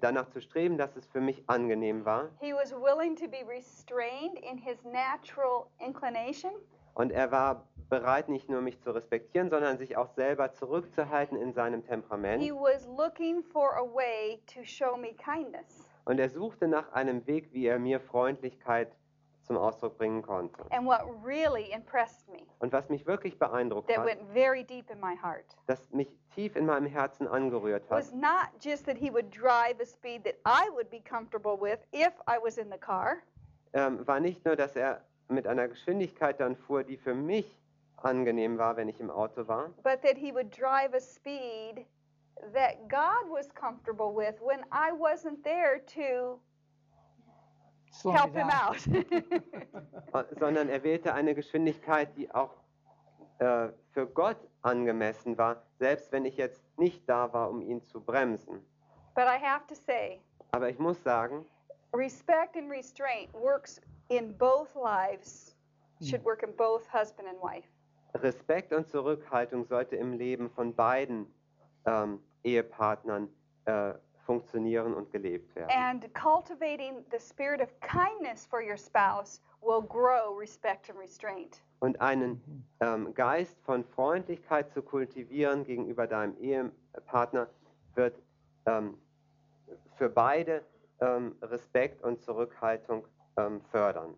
danach zu streben, dass es für mich angenehm war.
He was willing to be restrained in his natural inclination.
Und er war bereit, nicht nur mich zu respektieren, sondern sich auch selber zurückzuhalten in seinem
He
Temperament.
was looking for a way to show me kindness.
Und er suchte nach einem Weg, wie er mir Freundlichkeit zum Ausdruck bringen konnte.
And what really impressed me,
Und was mich wirklich beeindruckt
that
hat,
went very deep in my heart,
das mich tief in meinem Herzen angerührt hat,
was not just that he would drive a speed that I would be comfortable with if I was in the car,
ähm, war nicht nur, dass er mit einer Geschwindigkeit dann fuhr, die für mich angenehm war, wenn ich im Auto war,
but that he would drive a speed that God was comfortable with when I wasn't there to help him out. *laughs*
äh, sondern er wählte eine Geschwindigkeit, die auch äh, für Gott angemessen war, selbst wenn ich jetzt nicht da war, um ihn zu bremsen.
but I have to say,
Aber ich muss sagen,
respect and restraint works in both lives, should work in both husband and wife.
Respekt und Zurückhaltung sollte im Leben von beiden ähm, Ehepartnern äh, funktionieren und gelebt werden.
And cultivating the spirit of kindness for your spouse will grow respect and restraint.
Und einen ähm, Geist von Freundlichkeit zu kultivieren gegenüber deinem Ehepartner wird ähm, für beide ähm, Respekt und Zurückhaltung ähm, fördern.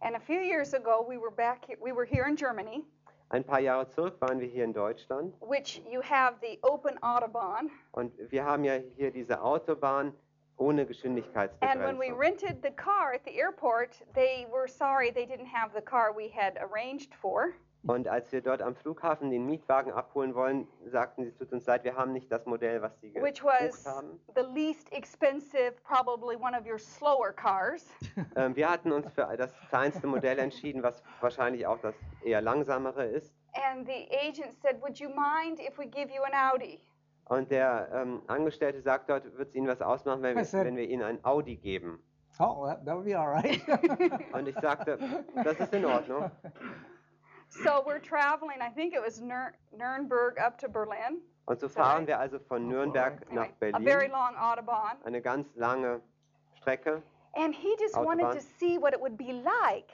And a few years ago, we were back here, we were here in Germany,
Ein paar Jahre zurück waren wir hier in Deutschland
which you have the open Autobahn.
und wir haben ja hier diese Autobahn ohne
And when we
Geschwindigkeitsbegrenzung.
rented the car at the airport, they were sorry they didn't have the car we had arranged for.
Und als wir dort am Flughafen den Mietwagen abholen wollen, sagten sie, es tut uns leid, wir haben nicht das Modell, was sie
Which
gebucht
was
haben.
the least expensive, probably one of your slower cars. *laughs*
Ähm, wir hatten uns für das kleinste Modell entschieden, was wahrscheinlich auch das eher langsamere ist.
And the agent said, Would you mind if we give you an Audi?
Und der ähm, Angestellte sagt dort, wird es Ihnen was ausmachen, wenn wir,
I said-
wenn wir Ihnen ein Audi geben?
Oh, that, that would be all right.
Und ich sagte, das ist in Ordnung. *laughs*
So we're traveling, I think it was Nur- Nuremberg up to Berlin.
Und so fahren wir also von Nürnberg nach
Anyway, a very
Berlin,
long Autobahn.
eine ganz lange Strecke.
And he just wanted
Autobahn.
to see what it would be like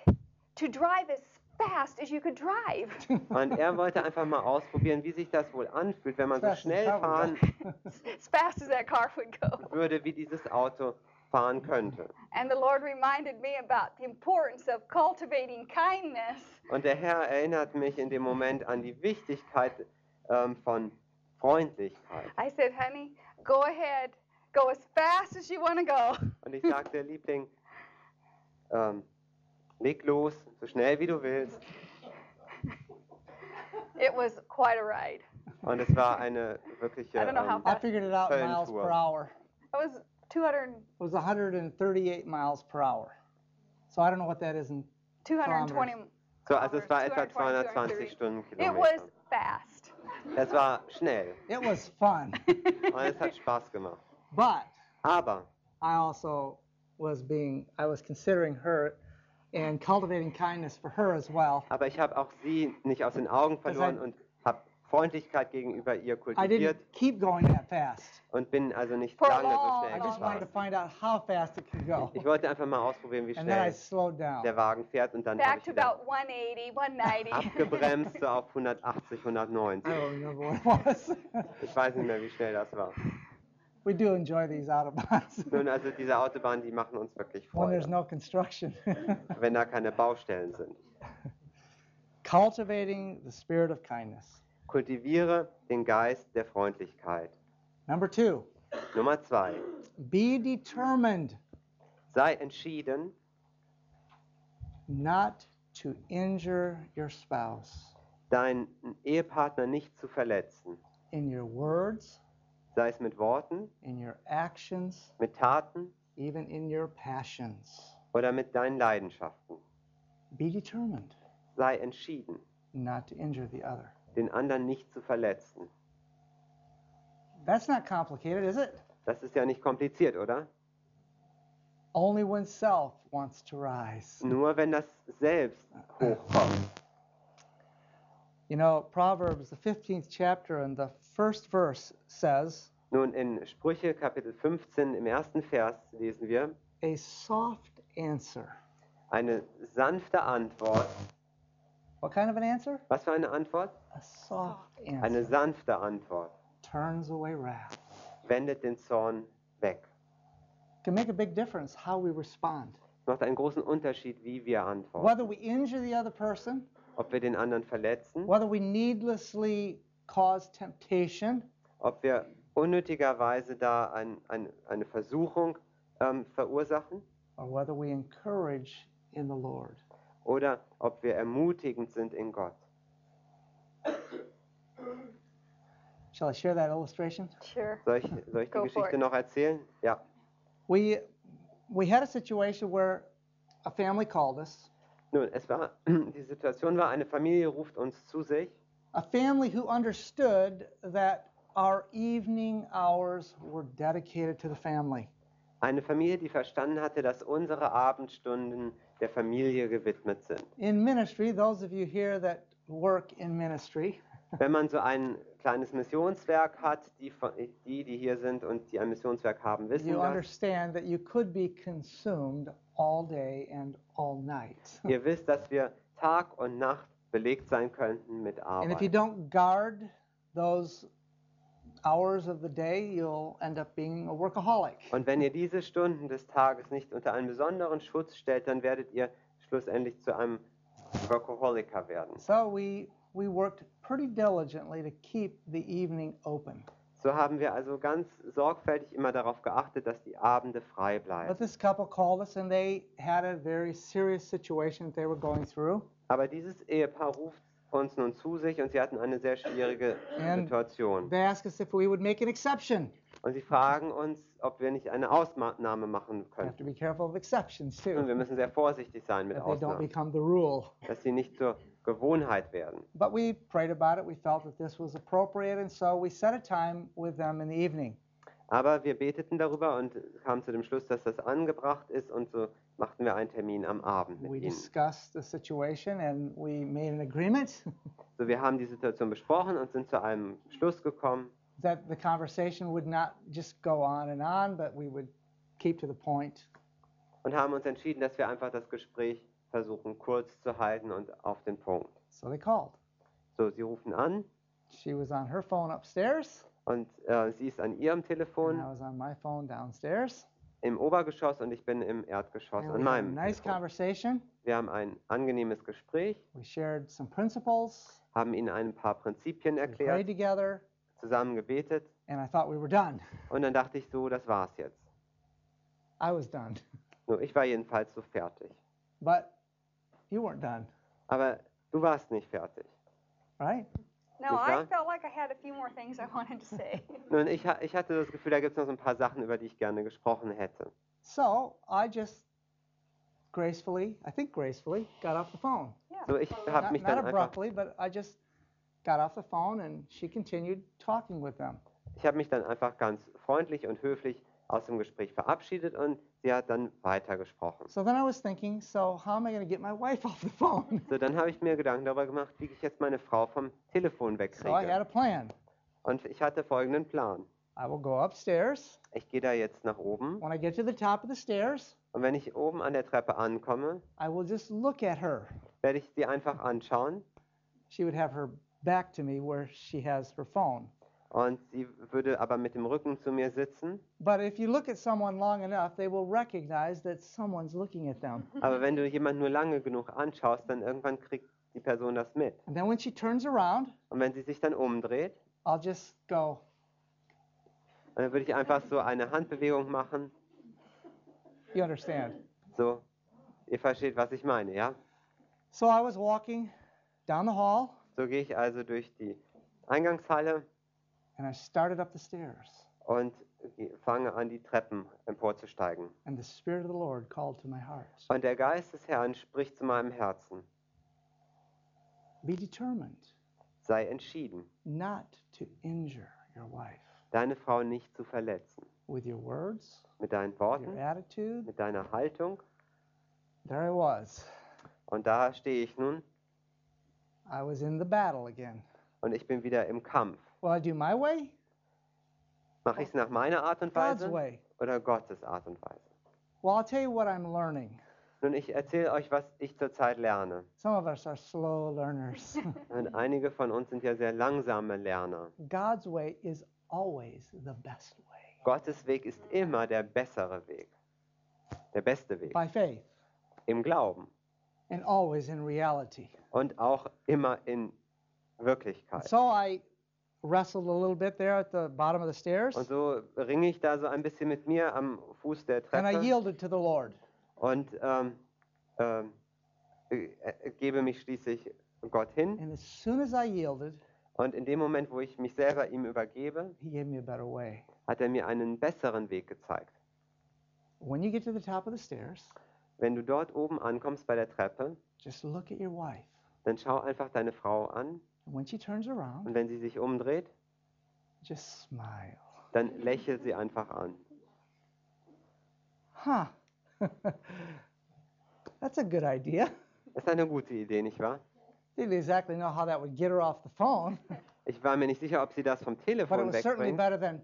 to drive as fast as you could drive. *laughs*
Und er wollte einfach mal ausprobieren, wie sich das wohl anfühlt, wenn man so schnell fahren *laughs*
as fast as that car would go.
würde, wie dieses Auto fahren könnte.
And the Lord reminded me about the importance of cultivating kindness.
Und der Herr erinnert mich in dem Moment an die Wichtigkeit ähm, von Freundlichkeit.
I said, honey, go ahead. Go as fast as you want to go. *laughs*
Und ich sagte, Liebling, ähm, leg los, so schnell wie du willst.
It was quite a ride.
Und es war eine wirkliche
I don't know how
ähm,
I figured it out miles per hour.
It was 200,
It was 138 miles per hour. So I don't know what that is in
220.
so, also es war etwa
220,
220
It was
Stundenkilometer.
fast.
Es war schnell
It was fun. *laughs*
und es hat Spaß gemacht.
but
Aber
I also was being, I was considering her and cultivating kindness for her as well.
Aber ich habe auch sie nicht aus den Augen verloren
I-
und Freundlichkeit gegenüber ihr
I
kultiviert
didn't keep going that fast.
und bin also nicht
For
lange so
long,
schnell
just wanted to
gefahren.
find out how fast it could go.
Ich wollte einfach mal ausprobieren, wie
And then I
schnell
slowed down.
der Wagen fährt und dann habe
Back
ich
to
wieder
about 180, 190.
abgebremst *laughs* so auf 180, 190.
I don't remember what it was.
Ich weiß nicht mehr, wie schnell das war.
we do enjoy these autobahns
Nun, also diese Autobahnen, die machen uns wirklich
when there's
Freude,
no construction.
wenn da keine Baustellen sind.
Cultivating the spirit of kindness.
Kultiviere den Geist der Freundlichkeit.
Number two,
Nummer zwei,
be determined
sei entschieden,
not to injure your spouse
deinen Ehepartner nicht zu verletzen.
in your words,
Sei es mit Worten,
in your actions,
mit Taten
even in your passions.
oder mit deinen Leidenschaften.
Be determined
Sei entschieden,
not to injure the other.
Den anderen nicht zu verletzen.
That's not complicated, is it?
Das ist ja nicht kompliziert, oder?
Only when self wants to rise.
Nur wenn das selbst hochkommt.
You know, Proverbs, the 15th chapter and the first verse says,
Nun, in Sprüche Kapitel 15 im ersten Vers lesen wir,
A soft answer.
eine sanfte Antwort.
What kind of an answer?
Was für eine Antwort?
A soft
Eine
answer
sanfte Antwort.
turns away wrath.
Wendet den Zorn weg.
Can make a big difference how we respond.
Es macht einen großen Unterschied, wie wir antworten.
Whether we injure the other person,
Ob wir den anderen verletzen,
whether we needlessly cause temptation,
ob wir unnötigerweise da ein, ein, eine Versuchung ähm, verursachen
or whether we encourage in the Lord.
Oder ob wir ermutigend sind in Gott.
Shall I share that illustration?
Sure.
Soll ich, soll ich die Geschichte noch erzählen? Ja.
We we had a situation where a family called us,
Nun, es war, *clears throat* die Situation war, eine Familie ruft uns zu sich,
a family who understood that our evening hours were dedicated to the family.
eine Familie, die verstanden hatte, dass unsere Abendstunden der Familie gewidmet sind.
In ministry, those of you here that work in ministry, *laughs*
Wenn man so ein kleines Missionswerk hat, die, die, die hier sind und die ein Missionswerk haben, wissen
you
das.
understand that you could be consumed all day and all night. *laughs*
Ihr wisst, dass wir Tag und Nacht belegt sein könnten mit
And if you
Arbeit.
don't guard those hours of the day, you'll end up being a workaholic.
Und wenn ihr diese Stunden des Tages nicht unter einen besonderen Schutz stellt, dann werdet ihr schlussendlich zu einem Workaholiker werden.
So we we worked pretty diligently to keep the evening open.
So haben wir also ganz sorgfältig immer darauf geachtet, dass die Abende frei
But
bleiben.
this couple called us and they had a very serious situation they were going through.
Aber dieses Ehepaar ruft uns nun zu sich und sie hatten eine sehr schwierige
And
Situation.
They asked us if we would make an exception.
Und sie fragen uns, ob wir nicht eine Ausnahme machen
have
können.
to be careful of exceptions
Und
too,
wir müssen sehr vorsichtig sein mit
that they don't
Ausnahmen,
become the rule.
dass sie nicht zur Gewohnheit werden.
But we prayed about it. We felt that this was appropriate, and so we set a time with them in the evening.
Aber wir beteten darüber und kamen zu dem Schluss, dass das angebracht ist und so machten wir einen Termin am Abend mit
We
ihnen.
discussed the situation and we made an agreement *laughs*
So, wir haben die Situation besprochen und sind zu einem Schluss gekommen,
that the conversation would not just go on and on, but we would keep to the point.
und haben uns entschieden, dass wir einfach das Gespräch versuchen kurz zu halten und auf den Punkt.
So they called.
So, sie rufen an
She was on her phone upstairs,
und äh, sie ist an ihrem
and I
Telefon
was on my phone downstairs.
im Obergeschoss und ich bin im Erdgeschoss
And
an
we had a
meinem.
nice
Telefon.
conversation.
Wir haben ein angenehmes Gespräch,
We shared some principles.
haben ihnen ein paar Prinzipien
We prayed
erklärt,
together,
zusammen gebetet
and I thought we were done.
und dann dachte ich so, das war's jetzt.
I was done.
Nur ich war jedenfalls so fertig.
But you weren't done,
Aber du warst nicht fertig.
right?
No,
Nicht
I
wahr?
felt like I had a few more things I *laughs* wanted to say. *laughs*
Nun, ich, ha- ich hatte das Gefühl, da gibt es noch so ein paar Sachen, über die ich gerne gesprochen hätte.
So I just gracefully, I think gracefully, got off the phone.
Yeah.
So ich habe
Not,
mich
not
dann einfach,
abruptly, but I just got off the phone and she continued talking with them.
ich habe mich dann einfach ganz freundlich und höflich aus dem Gespräch verabschiedet und sie hat dann weitergesprochen.
So then I was thinking, so how am I going to get my wife *laughs* off the phone?
So, dann habe ich mir Gedanken darüber gemacht, wie ich jetzt meine Frau vom Telefon
so I had
wegkriege.
a plan.
Und ich hatte folgenden Plan.
I will go upstairs.
Ich gehe da jetzt nach oben
When I get to the top of the stairs,
und wenn ich oben an der Treppe ankomme,
I will just look at her.
werde ich sie einfach anschauen
She would have her back to me where she has her phone.
Und sie würde aber mit dem Rücken zu mir sitzen.
But if you look at someone long enough, they will recognize that someone's looking at them. *laughs*
Aber wenn du jemanden nur lange genug anschaust, dann irgendwann kriegt die Person das mit.
And then when she turns around,
Und wenn sie sich dann umdreht,
I'll just go,
dann würde ich einfach so eine Handbewegung machen.
you understand?
So, ihr versteht, was ich meine, ja?
So I was walking down the hall
So gehe ich also durch die Eingangshalle
and I started up the stairs.
und ge- fange an, die Treppen emporzusteigen.
And the Spirit of the Lord called to my heart
Und der Geist des Herrn spricht zu meinem Herzen.
Be determined
Sei entschieden,
not to injure your wife
deine Frau nicht zu verletzen.
with your words,
Mit deinen
your
Worten,
attitude.
mit deiner Haltung.
There I was.
Und da stehe ich nun
I was in the battle again.
und ich bin wieder im Kampf.
Will I do my way?
Mache ich es nach meiner Art und
God's
Weise
way.
oder Gottes Art und Weise?
Well, I'll tell you what I'm learning.
Nun, ich erzähle euch, was ich zurzeit lerne.
Some of us are slow learners. *laughs*
Und einige von uns sind ja sehr langsame Lerner.
God's way is always the best way.
Gottes Weg ist immer der bessere Weg. Der beste Weg.
By faith
Im Glauben.
and always in reality.
Und auch immer in Wirklichkeit.
so I wrestled a little bit there at the bottom of the stairs
Und so ringe ich da so ein bisschen mit mir am Fuß der
and I
Treppe
yielded to the Lord.
und ähm, ähm, äh, äh, gebe mich schließlich Gott hin.
And as soon as I yielded,
Und in dem Moment, wo ich mich selber ihm übergebe,
He gave me a better way.
hat er mir einen besseren Weg gezeigt.
When you get to the top of the stairs,
Wenn du dort oben ankommst bei der Treppe,
just look at your wife.
dann schau einfach deine Frau an
And when she turns around,
und wenn sie sich umdreht,
just smile.
dann lächel sie einfach an.
Huh. *laughs* That's a good idea.
Das ist eine gute Idee, nicht wahr?
Didn't exactly know how that would get her off the phone,
Ich war mir nicht sicher, ob sie das vom
but it
Telefon
was certainly
wegbringt,
better than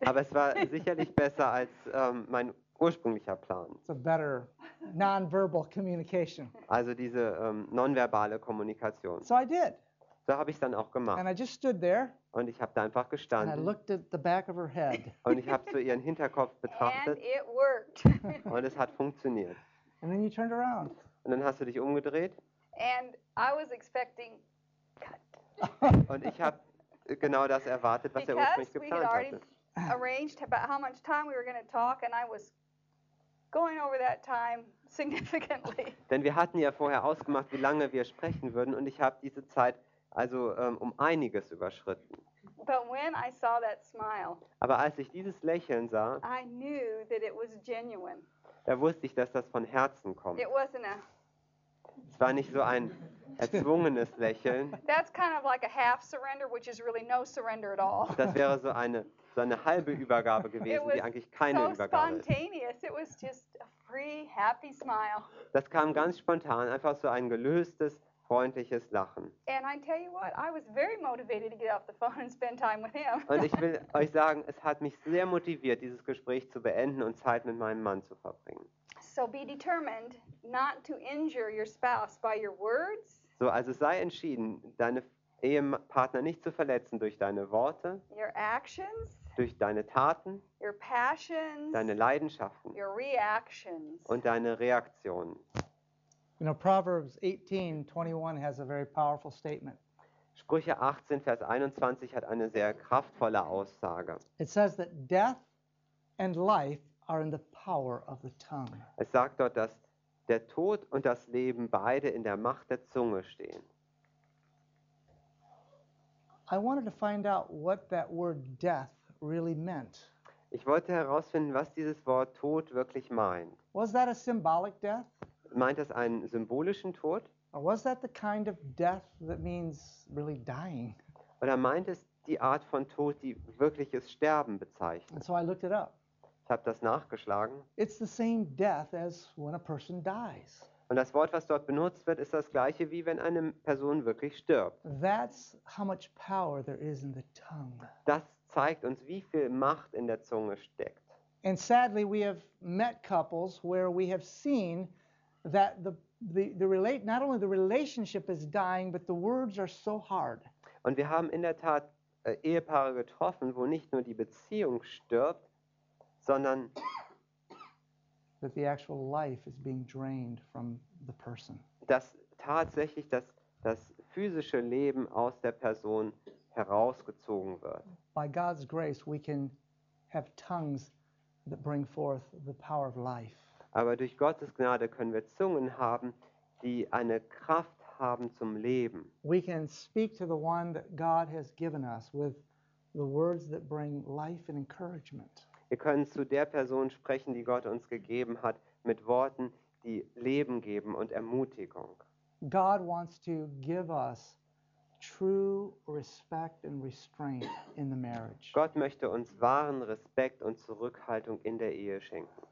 aber es war sicherlich besser als ähm, mein ursprünglicher Plan.
it's a better nonverbal communication.
Also diese ähm, nonverbale Kommunikation.
So I did.
So habe ich es dann auch
And
gemacht.
I just stood there
Und ich habe da einfach
and I
gestanden
looked at the back of her head. *laughs*
und ich habe so ihren Hinterkopf
And
betrachtet
it worked. *laughs* *laughs*
und es hat funktioniert.
And then you turned around.
Und dann hast du dich umgedreht
and I was expecting
und ich habe genau das erwartet, was er
because
ursprünglich
we had
geplant
already
hatte.
arranged about how much time we were going to talk, and I was going over that time significantly.
Denn wir hatten ja vorher ausgemacht, wie lange wir sprechen würden und ich habe diese Zeit also ähm, um einiges überschritten.
But when I saw that smile,
Aber als ich dieses Lächeln sah,
I knew that it was genuine.
da wusste ich, dass das von Herzen kommt.
It wasn't a.
Es war nicht so ein erzwungenes Lächeln. *laughs*
That's kind of like a half surrender, which is really no surrender at all.
Das wäre so *laughs* eine, so eine halbe Übergabe gewesen, die eigentlich keine
so
Übergabe ist.
It was just a free, happy smile.
Das kam ganz spontan, einfach so ein gelöstes, freundliches Lachen. Und ich will *laughs* euch sagen, es hat mich sehr motiviert, dieses Gespräch zu beenden und Zeit mit meinem Mann zu verbringen.
so be determined not to injure your spouse by your words,
So, also sei entschieden, deine Ehepartner nicht zu verletzen durch deine Worte,
your actions,
durch deine Taten,
your passions,
deine Leidenschaften
your reactions.
und deine Reaktionen.
You know, Proverbs 18:21 has a very powerful statement.
Sprüche 18, Vers 21 hat eine sehr kraftvolle Aussage.
It says that death and life are in the power of the tongue.
Es sagt dort, dass der Tod und das Leben beide in der Macht der Zunge stehen.
I wanted to find out what that word death really meant.
Ich wollte herausfinden, was dieses Wort Tod wirklich meint.
Was that a symbolic death?
Meint es einen symbolischen Tod
Or was that the kind of death that means really dying?
oder meint es die Art von Tod, die wirkliches Sterben bezeichnet?
And so I looked it up.
Ich habe das nachgeschlagen.
It's the same death as when a person dies.
Und das Wort, was dort benutzt wird, ist das gleiche, wie wenn eine Person wirklich stirbt.
That's how much power there is in the tongue.
Das zeigt uns, wie viel Macht in der Zunge steckt.
And sadly, we have met couples where we have seen that the, the, the relate, not only the relationship is dying, but the words are so hard.
Und wir haben in der Tat äh, Ehepaare getroffen, wo nicht nur die Beziehung stirbt, sondern
that the actual life is being drained from the person.
dass tatsächlich das, das physische Leben aus der Person herausgezogen wird.
By God's grace, we can have tongues that bring forth the power of life.
Aber durch Gottes Gnade können wir Zungen haben, die eine Kraft haben zum Leben.
We can speak to the one that God has given us with the words that bring life and encouragement.
Wir können zu der Person sprechen, die Gott uns gegeben hat, mit Worten, die Leben geben und Ermutigung.
God wants to give us true respect and restraint in the marriage.
Gott möchte uns wahren Respekt und Zurückhaltung in der Ehe schenken.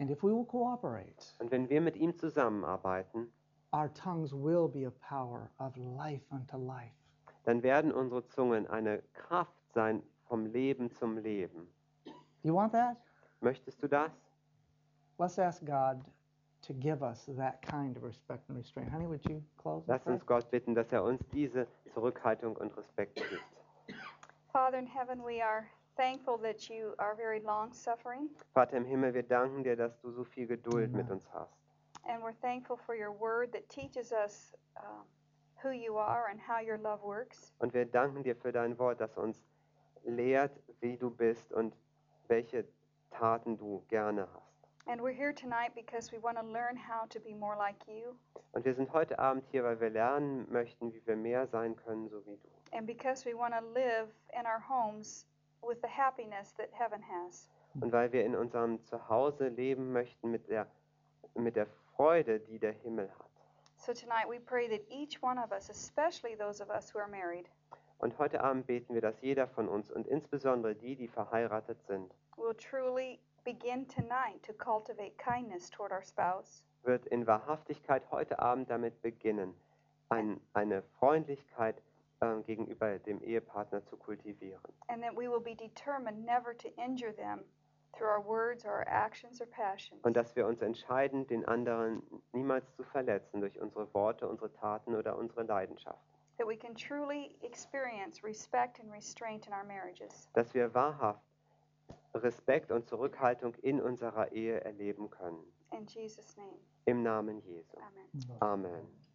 And if we will cooperate,
Und wenn wir mit ihm zusammenarbeiten,
our tongues will be a power of life unto life.
dann werden unsere Zungen eine Kraft sein vom Leben zum Leben.
You want that?
Möchtest du das?
Let's ask God to give us that kind of respect and restraint. Honey, would you close?
Lass uns Gott bitten, dass er uns diese Zurückhaltung und Respekt gibt.
Father in heaven, we are thankful that you are very long suffering,
Vater im Himmel, wir danken dir, dass du so viel Geduld mit uns hast.
and we're thankful for your word that teaches us um, who you are and how your love works.
Und wir danken dir für dein Wort, das uns lehrt, wie du bist und welche Taten du gerne hast.
And we're here tonight because we want to learn how to be more like you,
Und wir sind heute Abend hier, weil wir lernen möchten, wie wir mehr sein können, so wie du.
and because we want to live in our homes with the happiness that heaven has.
Und weil wir in unserem Zuhause leben möchten mit der, mit der Freude, die der Himmel hat.
So tonight we pray that each one of us, especially those of us who are married,
Und heute Abend beten wir, dass jeder von uns und insbesondere die, die verheiratet sind,
will truly begin tonight to cultivate kindness toward our spouse,
wird in Wahrhaftigkeit heute Abend damit beginnen, ein, eine Freundlichkeit äh, gegenüber dem Ehepartner zu kultivieren.
and that we will be determined never to injure them through our words or our actions or passions.
Und dass wir uns entscheiden, den anderen niemals zu verletzen durch unsere Worte, unsere Taten oder unsere Leidenschaften.
That we can truly experience respect and restraint in our marriages.
Dass wir wahrhaft Respekt und Zurückhaltung in unserer Ehe erleben können.
In Jesus' name,
Im Namen Jesu.
amen.
Amen.